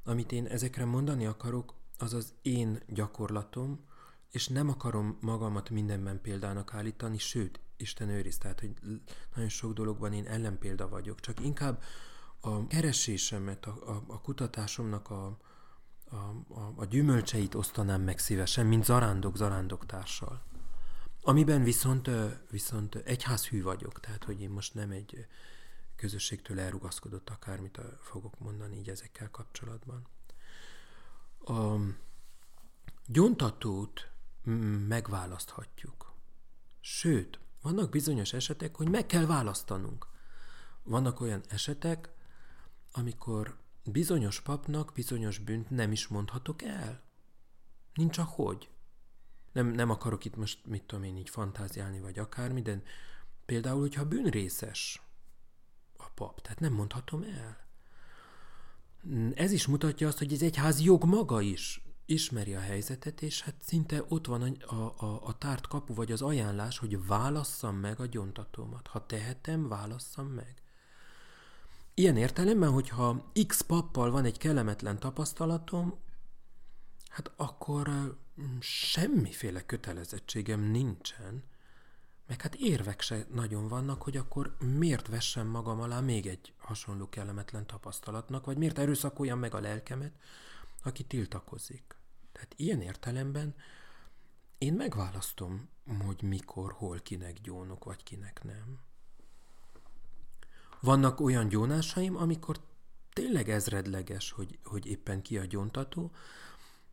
[SPEAKER 2] amit én ezekre mondani akarok, az az én gyakorlatom, és nem akarom magamat mindenben példának állítani, sőt, Isten őriz, tehát, hogy nagyon sok dologban én ellenpélda vagyok, csak inkább a keresésemet, a, a, a kutatásomnak a, a, a, a gyümölcseit osztanám meg szívesen, mint zarándok zarándok társal. Amiben viszont, viszont egyházhű vagyok, tehát hogy én most nem egy közösségtől elrugaszkodott akármit fogok mondani így ezekkel kapcsolatban. A gyontatót megválaszthatjuk. Sőt, vannak bizonyos esetek, hogy meg kell választanunk. Vannak olyan esetek, amikor bizonyos papnak bizonyos bűnt nem is mondhatok el. Nincs a hogy nem, nem akarok itt most, mit tudom én, így fantáziálni, vagy akármi, de például, hogyha bűnrészes a pap, tehát nem mondhatom el. Ez is mutatja azt, hogy ez egyház jog maga is ismeri a helyzetet, és hát szinte ott van a, a, a tárt kapu, vagy az ajánlás, hogy válasszam meg a gyontatómat. Ha tehetem, válasszam meg. Ilyen értelemben, hogyha X pappal van egy kellemetlen tapasztalatom, hát akkor semmiféle kötelezettségem nincsen, meg hát érvek se nagyon vannak, hogy akkor miért vessem magam alá még egy hasonló kellemetlen tapasztalatnak, vagy miért erőszakoljam meg a lelkemet, aki tiltakozik. Tehát ilyen értelemben én megválasztom, hogy mikor, hol, kinek gyónok, vagy kinek nem. Vannak olyan gyónásaim, amikor tényleg ezredleges, hogy, hogy éppen ki a gyóntató,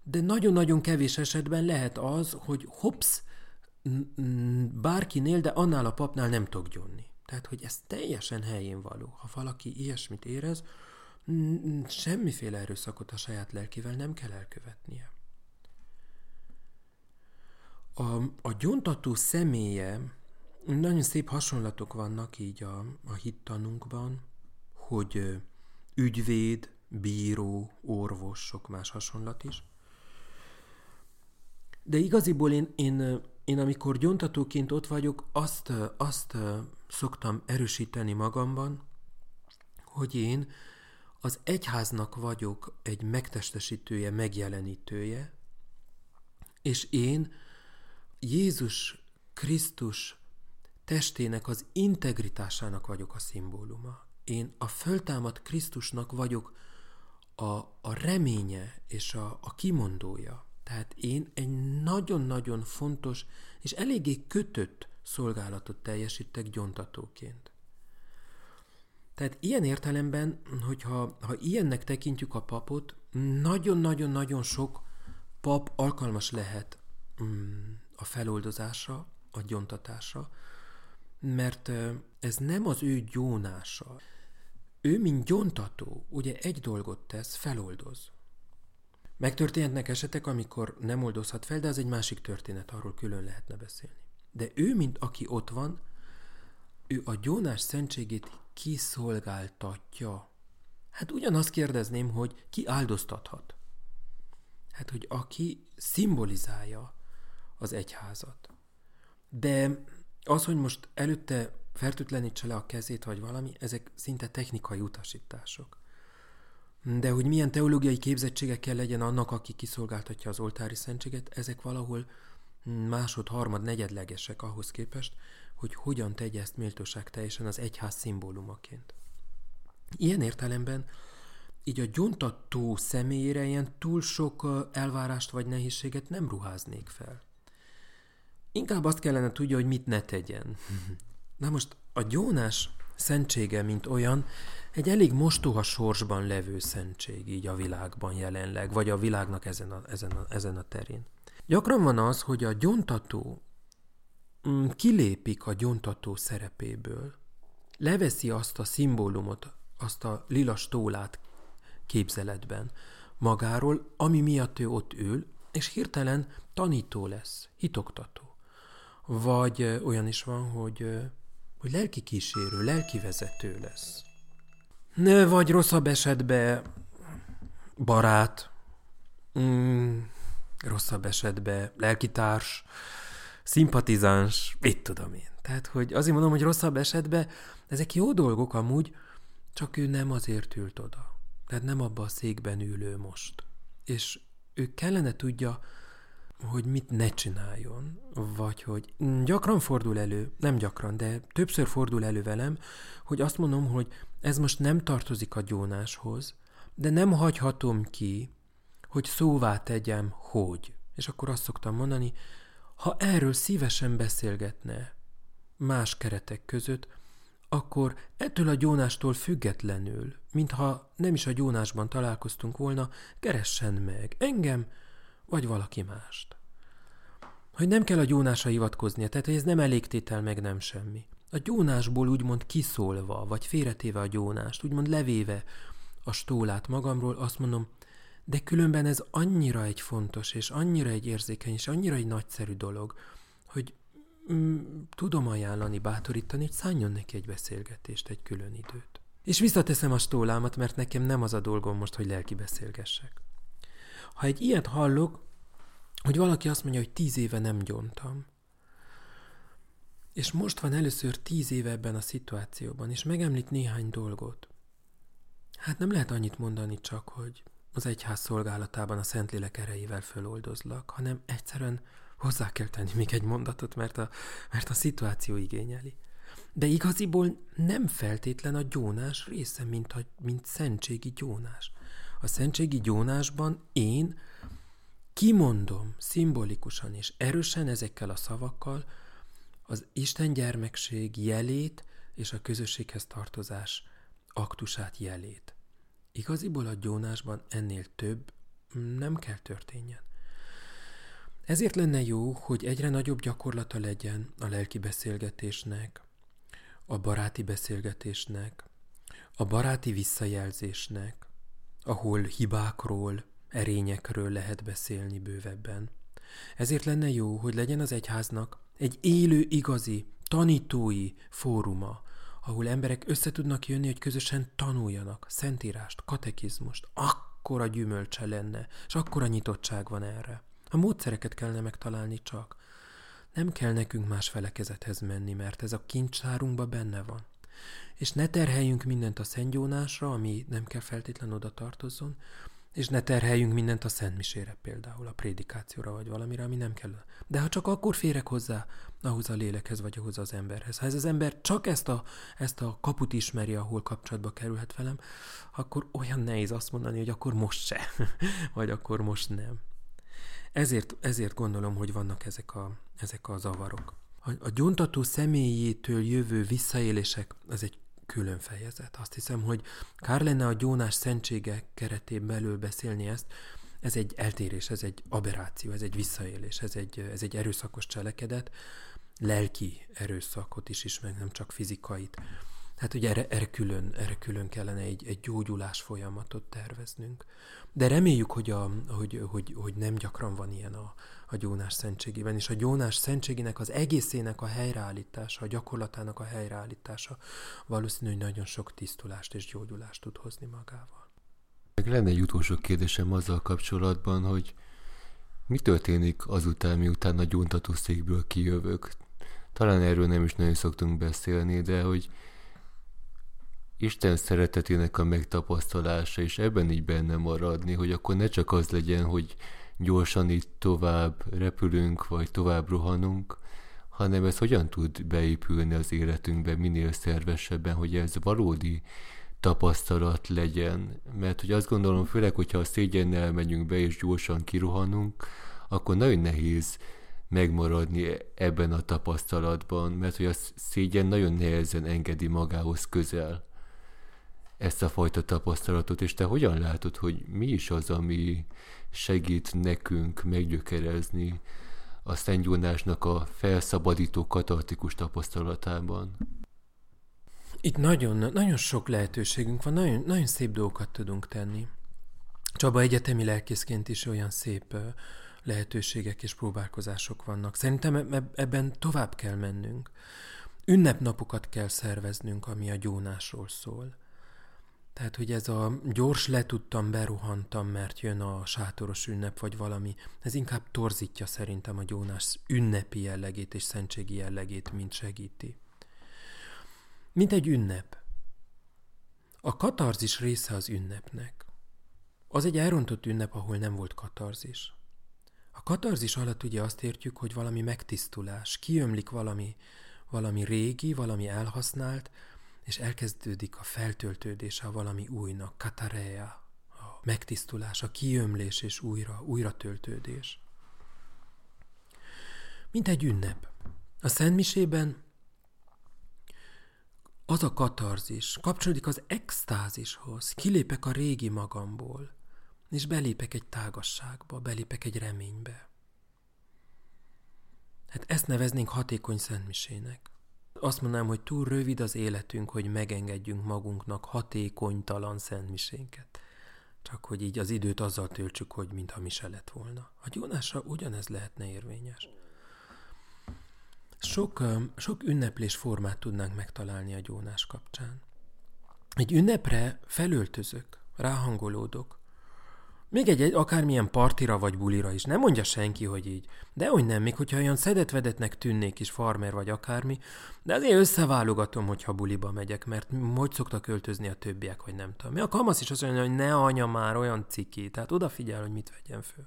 [SPEAKER 2] de nagyon-nagyon kevés esetben lehet az, hogy hops, bárkinél, de annál a papnál nem tudok gyónni. Tehát, hogy ez teljesen helyén való. Ha valaki ilyesmit érez, semmiféle erőszakot a saját lelkével nem kell elkövetnie. A, a gyontató személye, nagyon szép hasonlatok vannak így a, a hittanunkban, hogy ügyvéd, bíró, orvos, sok más hasonlat is. De igaziból én, én, én amikor gyontatóként ott vagyok, azt, azt szoktam erősíteni magamban, hogy én az egyháznak vagyok egy megtestesítője, megjelenítője, és én Jézus Krisztus testének az integritásának vagyok a szimbóluma. Én a föltámadt Krisztusnak vagyok a, a reménye és a, a kimondója. Tehát én egy nagyon-nagyon fontos és eléggé kötött szolgálatot teljesítek gyontatóként. Tehát ilyen értelemben, hogyha ha ilyennek tekintjük a papot, nagyon-nagyon-nagyon sok pap alkalmas lehet mm, a feloldozásra, a gyontatásra, mert ez nem az ő gyónása. Ő, mint gyontató, ugye egy dolgot tesz, feloldoz. Megtörténhetnek esetek, amikor nem oldozhat fel, de ez egy másik történet, arról külön lehetne beszélni. De ő, mint aki ott van, ő a gyónás szentségét kiszolgáltatja. Hát ugyanazt kérdezném, hogy ki áldoztathat? Hát, hogy aki szimbolizálja az egyházat. De az, hogy most előtte fertőtlenítse le a kezét, vagy valami, ezek szinte technikai utasítások. De hogy milyen teológiai képzettsége kell legyen annak, aki kiszolgáltatja az oltári szentséget, ezek valahol másod, harmad, negyedlegesek ahhoz képest, hogy hogyan tegye ezt méltóság teljesen az egyház szimbólumaként. Ilyen értelemben így a gyontató személyére ilyen túl sok elvárást vagy nehézséget nem ruháznék fel. Inkább azt kellene tudja, hogy mit ne tegyen. Na most a gyónás szentsége, mint olyan, egy elég mostoha sorsban levő szentség így a világban jelenleg, vagy a világnak ezen a, ezen a, ezen a terén. Gyakran van az, hogy a gyontató mm, kilépik a gyontató szerepéből, leveszi azt a szimbólumot, azt a lila stólát képzeletben magáról, ami miatt ő ott ül, és hirtelen tanító lesz, hitoktató. Vagy olyan is van, hogy, hogy lelki kísérő, lelki vezető lesz. Ne, vagy rosszabb esetben barát, mm, rosszabb esetben lelkitárs, szimpatizáns, mit tudom én. Tehát, hogy azért mondom, hogy rosszabb esetben ezek jó dolgok amúgy, csak ő nem azért ült oda. Tehát nem abba a székben ülő most. És ő kellene tudja, hogy mit ne csináljon, vagy hogy gyakran fordul elő, nem gyakran, de többször fordul elő velem, hogy azt mondom, hogy ez most nem tartozik a gyónáshoz, de nem hagyhatom ki, hogy szóvá tegyem, hogy. És akkor azt szoktam mondani, ha erről szívesen beszélgetne más keretek között, akkor ettől a gyónástól függetlenül, mintha nem is a gyónásban találkoztunk volna, keressen meg engem, vagy valaki mást. Hogy nem kell a gyónásra hivatkoznia, tehát hogy ez nem elégtétel, meg nem semmi. A gyónásból úgymond kiszólva, vagy félretéve a gyónást, úgymond levéve a stólát magamról, azt mondom, de különben ez annyira egy fontos, és annyira egy érzékeny, és annyira egy nagyszerű dolog, hogy mm, tudom ajánlani, bátorítani, hogy szálljon neki egy beszélgetést, egy külön időt. És visszateszem a stólámat, mert nekem nem az a dolgom most, hogy lelki beszélgessek. Ha egy ilyet hallok, hogy valaki azt mondja, hogy tíz éve nem gyontam, és most van először tíz éve ebben a szituációban, és megemlít néhány dolgot, Hát nem lehet annyit mondani csak, hogy az egyház szolgálatában a Szentlélek erejével föloldozlak, hanem egyszerűen hozzá kell tenni még egy mondatot, mert a, mert a szituáció igényeli. De igaziból nem feltétlen a gyónás része, mint, a, mint szentségi gyónás. A szentségi gyónásban én kimondom szimbolikusan és erősen ezekkel a szavakkal az Isten gyermekség jelét és a közösséghez tartozás aktusát jelét. Igaziból a gyónásban ennél több nem kell történjen. Ezért lenne jó, hogy egyre nagyobb gyakorlata legyen a lelki beszélgetésnek, a baráti beszélgetésnek, a baráti visszajelzésnek, ahol hibákról, erényekről lehet beszélni bővebben. Ezért lenne jó, hogy legyen az egyháznak egy élő, igazi, tanítói fóruma, ahol emberek összetudnak jönni, hogy közösen tanuljanak szentírást, katekizmust, akkora gyümölcse lenne, és akkora nyitottság van erre. A módszereket kellene megtalálni csak. Nem kell nekünk más felekezethez menni, mert ez a kincstárunkban benne van. És ne terheljünk mindent a szentgyónásra, ami nem kell feltétlen oda tartozzon, és ne terheljünk mindent a szentmisére például, a prédikációra vagy valamire, ami nem kell. De ha csak akkor férek hozzá, ahhoz a lélekhez vagy ahhoz az emberhez. Ha ez az ember csak ezt a, ezt a kaput ismeri, ahol kapcsolatba kerülhet velem, akkor olyan nehéz azt mondani, hogy akkor most se, vagy akkor most nem. Ezért, ezért gondolom, hogy vannak ezek a, ezek a zavarok. A, a gyóntató személyétől jövő visszaélések, az egy külön fejezet. Azt hiszem, hogy kár lenne a gyónás szentsége keretében belül beszélni ezt, ez egy eltérés, ez egy aberráció, ez egy visszaélés, ez egy, ez egy erőszakos cselekedet, lelki erőszakot is is, meg nem csak fizikait. Tehát, hogy erre, erre, külön, erre külön kellene egy, egy gyógyulás folyamatot terveznünk. De reméljük, hogy, a, hogy, hogy, hogy nem gyakran van ilyen a, a gyónás szentségében, és a gyónás szentségének az egészének a helyreállítása, a gyakorlatának a helyreállítása valószínű, hogy nagyon sok tisztulást és gyógyulást tud hozni magával.
[SPEAKER 1] Meg lenne egy utolsó kérdésem azzal kapcsolatban, hogy mi történik azután, miután a gyóntatószékből kijövök? Talán erről nem is nagyon szoktunk beszélni, de hogy Isten szeretetének a megtapasztalása, és ebben így benne maradni, hogy akkor ne csak az legyen, hogy gyorsan itt tovább repülünk, vagy tovább rohanunk, hanem ez hogyan tud beépülni az életünkbe minél szervesebben, hogy ez valódi tapasztalat legyen. Mert hogy azt gondolom, főleg, hogyha a szégyennel megyünk be és gyorsan kirohanunk, akkor nagyon nehéz megmaradni ebben a tapasztalatban, mert hogy a szégyen nagyon nehezen engedi magához közel ezt a fajta tapasztalatot, és te hogyan látod, hogy mi is az, ami segít nekünk meggyökerezni a szentgyónásnak a felszabadító katartikus tapasztalatában?
[SPEAKER 2] Itt nagyon, nagyon sok lehetőségünk van, nagyon, nagyon szép dolgokat tudunk tenni. Csaba egyetemi lelkészként is olyan szép lehetőségek és próbálkozások vannak. Szerintem ebben tovább kell mennünk. Ünnepnapokat kell szerveznünk, ami a gyónásról szól. Tehát, hogy ez a gyors letudtam, beruhantam, mert jön a sátoros ünnep, vagy valami, ez inkább torzítja szerintem a gyónás ünnepi jellegét és szentségi jellegét, mint segíti. Mint egy ünnep. A katarzis része az ünnepnek. Az egy elrontott ünnep, ahol nem volt katarzis. A katarzis alatt ugye azt értjük, hogy valami megtisztulás, kiömlik valami, valami régi, valami elhasznált, és elkezdődik a feltöltődés a valami újnak, katareja, a megtisztulás, a kiömlés és újra, újra töltődés. Mint egy ünnep. A Szentmisében az a katarzis kapcsolódik az extázishoz, kilépek a régi magamból, és belépek egy tágasságba, belépek egy reménybe. Hát ezt neveznénk hatékony szentmisének. Azt mondanám, hogy túl rövid az életünk, hogy megengedjünk magunknak hatékonytalan szentmisénket. Csak hogy így az időt azzal töltsük, hogy mintha mi se lett volna. A gyónásra ugyanez lehetne érvényes. Sok, sok ünneplés formát tudnánk megtalálni a gyónás kapcsán. Egy ünnepre felöltözök, ráhangolódok, Még egy, egy akármilyen partira vagy bulira is. Nem mondja senki, hogy így. De hogy nem, még hogyha olyan szedetvedetnek tűnnék is, farmer vagy akármi, de azért összeválogatom, hogyha buliba megyek, mert hogy szoktak költözni a többiek, hogy nem tudom. Mi a kamasz is azt mondja, hogy ne anya már olyan ciki, tehát odafigyel, hogy mit vegyen föl.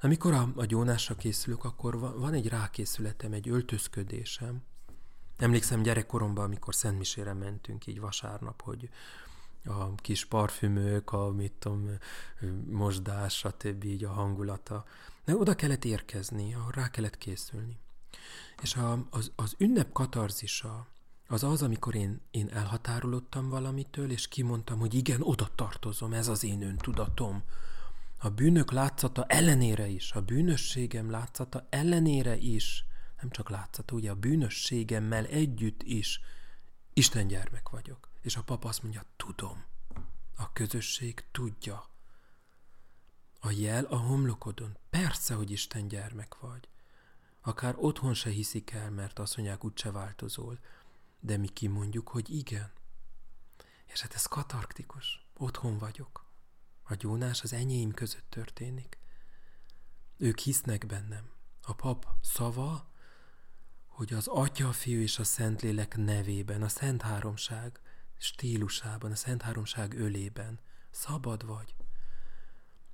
[SPEAKER 2] Amikor a, a gyónásra készülök, akkor van, van egy rákészületem, egy öltözködésem. Emlékszem gyerekkoromban, amikor Szentmisére mentünk így vasárnap, hogy a kis parfümök, a mit tudom, mosdás, stb. így a hangulata. De oda kellett érkezni, rá kellett készülni. És a, az, az ünnep katarzisa az az, amikor én, én elhatárolódtam valamitől, és kimondtam, hogy igen, oda tartozom, ez az én öntudatom. A bűnök látszata ellenére is, a bűnösségem látszata ellenére is, nem csak látszata, ugye a bűnösségemmel együtt is Isten gyermek vagyok. És a papa azt mondja, tudom. A közösség tudja. A jel a homlokodon. Persze, hogy Isten gyermek vagy. Akár otthon se hiszik el, mert azt mondják, úgyse változol. De mi kimondjuk, hogy igen. És hát ez katarktikus. Otthon vagyok. A gyónás az enyém között történik. Ők hisznek bennem. A pap szava, hogy az Atya, a Fiú és a Szentlélek nevében, a Szent Háromság stílusában, a Szent Háromság ölében. Szabad vagy.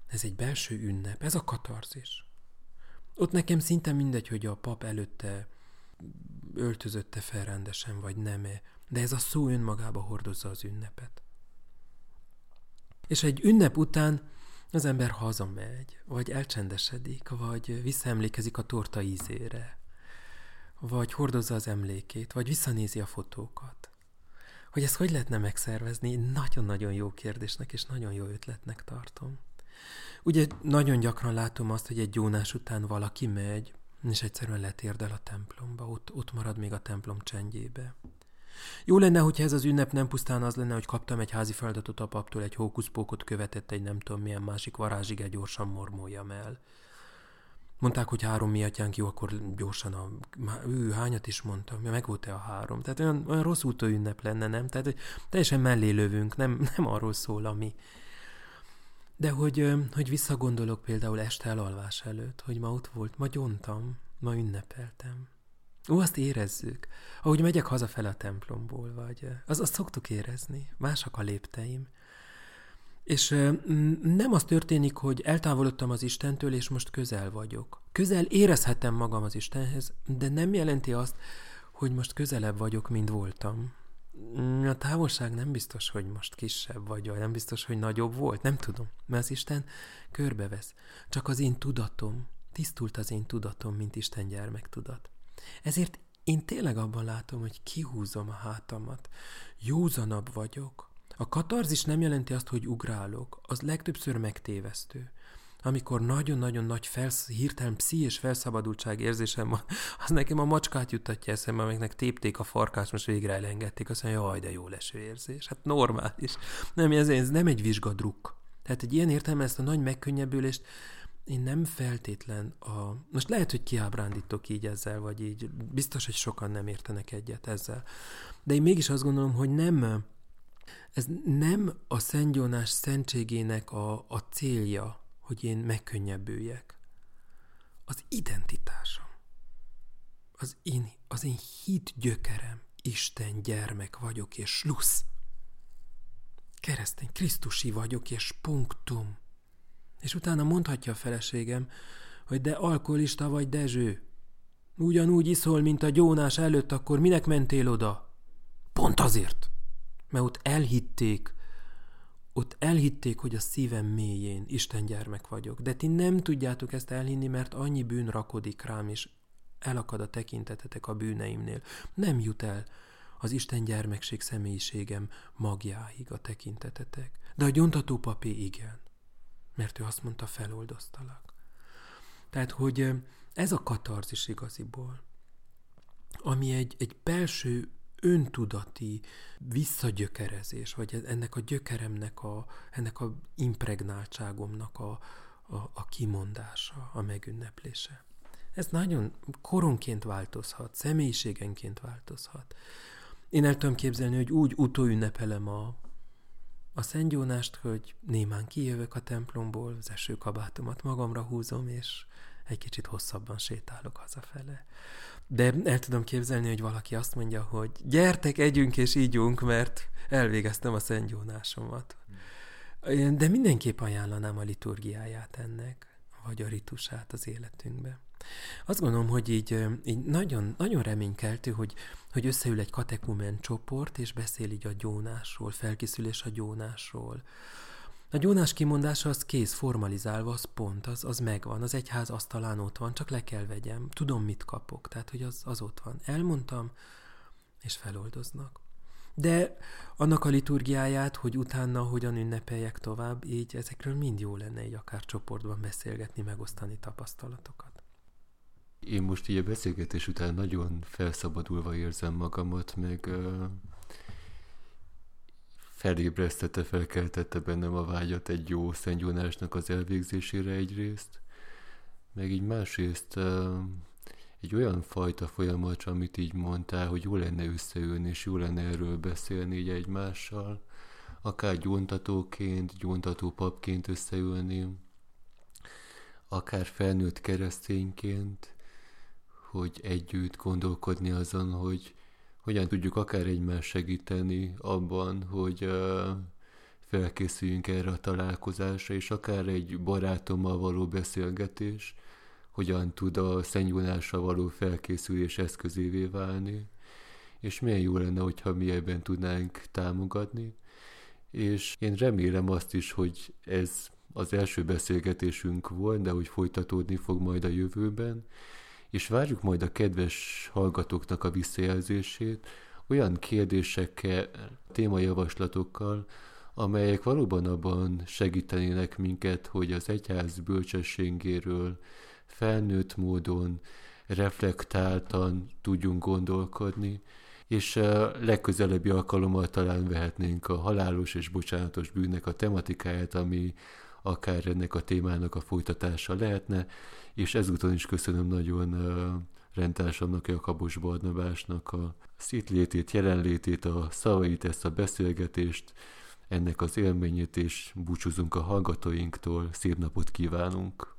[SPEAKER 2] Ez egy belső ünnep, ez a katarzis. Ott nekem szinte mindegy, hogy a pap előtte öltözötte fel rendesen, vagy nem -e, de ez a szó önmagába hordozza az ünnepet. És egy ünnep után az ember hazamegy, vagy elcsendesedik, vagy visszaemlékezik a torta ízére, vagy hordozza az emlékét, vagy visszanézi a fotókat. Hogy ezt hogy lehetne megszervezni, nagyon-nagyon jó kérdésnek és nagyon jó ötletnek tartom. Ugye nagyon gyakran látom azt, hogy egy gyónás után valaki megy, és egyszerűen letérdel a templomba, ott, ott marad még a templom csendjébe. Jó lenne, hogyha ez az ünnep nem pusztán az lenne, hogy kaptam egy házi feladatot a paptól, egy hókuszpókot követett egy nem tudom milyen másik varázsige, gyorsan mormoljam el. Mondták, hogy három miatyánk jó, akkor gyorsan a... Ő hányat is mondtam, meg volt-e a három? Tehát olyan, olyan rossz útó ünnep lenne, nem? Tehát teljesen mellé lövünk, nem, nem arról szól, ami... De hogy, hogy visszagondolok például este elalvás előtt, hogy ma ott volt, ma gyontam, ma ünnepeltem. Ó, azt érezzük. Ahogy megyek hazafele a templomból, vagy az, azt szoktuk érezni. Másak a lépteim. És nem az történik, hogy eltávolodtam az Istentől, és most közel vagyok. Közel érezhetem magam az Istenhez, de nem jelenti azt, hogy most közelebb vagyok, mint voltam. A távolság nem biztos, hogy most kisebb vagy, vagy nem biztos, hogy nagyobb volt, nem tudom, mert az Isten körbevesz. Csak az én tudatom, tisztult az én tudatom, mint Isten gyermek tudat. Ezért én tényleg abban látom, hogy kihúzom a hátamat, józanabb vagyok, a katarzis nem jelenti azt, hogy ugrálok, az legtöbbször megtévesztő. Amikor nagyon-nagyon nagy felsz, hirtelen pszi és felszabadultság érzésem van, az nekem a macskát juttatja eszembe, amiknek tépték a farkát, most végre elengedték, azt mondja, jaj, de jó leső érzés. Hát normális. Nem, ez, ez nem egy vizsgadruk. Tehát egy ilyen értelme ezt a nagy megkönnyebbülést én nem feltétlen a... Most lehet, hogy kiábrándítok így ezzel, vagy így. Biztos, hogy sokan nem értenek egyet ezzel. De én mégis azt gondolom, hogy nem ez nem a szentgyónás szentségének a, a célja, hogy én megkönnyebbüljek. Az identitásom. Az én, az én hit gyökerem. Isten gyermek vagyok, és slusz. Keresztény, Krisztusi vagyok, és punktum. És utána mondhatja a feleségem, hogy de alkoholista vagy Dezső. Ugyanúgy iszol, mint a gyónás előtt, akkor minek mentél oda? Pont azért mert ott elhitték, ott elhitték, hogy a szívem mélyén Isten gyermek vagyok. De ti nem tudjátok ezt elhinni, mert annyi bűn rakodik rám, és elakad a tekintetetek a bűneimnél. Nem jut el az Isten gyermekség személyiségem magjáig a tekintetetek. De a gyontató papé igen, mert ő azt mondta, feloldoztalak. Tehát, hogy ez a katarzis igaziból, ami egy, egy belső öntudati visszagyökerezés, vagy ennek a gyökeremnek, a, ennek a impregnáltságomnak a, a, a kimondása, a megünneplése. Ez nagyon koronként változhat, személyiségenként változhat. Én el tudom képzelni, hogy úgy utóünnepelem a, a szentgyónást, hogy némán kijövök a templomból, az esőkabátomat magamra húzom, és egy kicsit hosszabban sétálok hazafele. De el tudom képzelni, hogy valaki azt mondja, hogy gyertek, együnk és ígyunk, mert elvégeztem a szentgyónásomat. De mindenképp ajánlanám a liturgiáját ennek, vagy a ritusát az életünkbe. Azt gondolom, hogy így, így nagyon, nagyon reménykeltő, hogy, hogy összeül egy katekumen csoport, és beszél így a gyónásról, felkészülés a gyónásról. A gyónás kimondása az kész, formalizálva, az pont, az, az megvan, az egyház asztalán ott van, csak le kell vegyem, tudom, mit kapok, tehát, hogy az, az ott van. Elmondtam, és feloldoznak. De annak a liturgiáját, hogy utána hogyan ünnepeljek tovább, így ezekről mind jó lenne így akár csoportban beszélgetni, megosztani tapasztalatokat.
[SPEAKER 1] Én most így a beszélgetés után nagyon felszabadulva érzem magamat, meg felébresztette, felkeltette bennem a vágyat egy jó szentgyónásnak az elvégzésére egyrészt, meg így másrészt egy olyan fajta folyamat, amit így mondtál, hogy jó lenne összeülni, és jó lenne erről beszélni így egymással, akár gyóntatóként, gyóntató papként összeülni, akár felnőtt keresztényként, hogy együtt gondolkodni azon, hogy hogyan tudjuk akár egymást segíteni abban, hogy felkészüljünk erre a találkozásra, és akár egy barátommal való beszélgetés, hogyan tud a szennyúlásra való felkészülés eszközévé válni, és milyen jó lenne, hogyha mi ebben tudnánk támogatni. És én remélem azt is, hogy ez az első beszélgetésünk volt, de hogy folytatódni fog majd a jövőben, és várjuk majd a kedves hallgatóknak a visszajelzését olyan kérdésekkel, témajavaslatokkal, amelyek valóban abban segítenének minket, hogy az egyház bölcsességéről felnőtt módon, reflektáltan tudjunk gondolkodni, és a legközelebbi alkalommal talán vehetnénk a halálos és bocsánatos bűnnek a tematikáját, ami akár ennek a témának a folytatása lehetne, és ezúton is köszönöm nagyon rendtársamnak, Jakabos Barnabásnak a szitlétét, jelenlétét, a szavait, ezt a beszélgetést, ennek az élményét, és búcsúzunk a hallgatóinktól, szép napot kívánunk!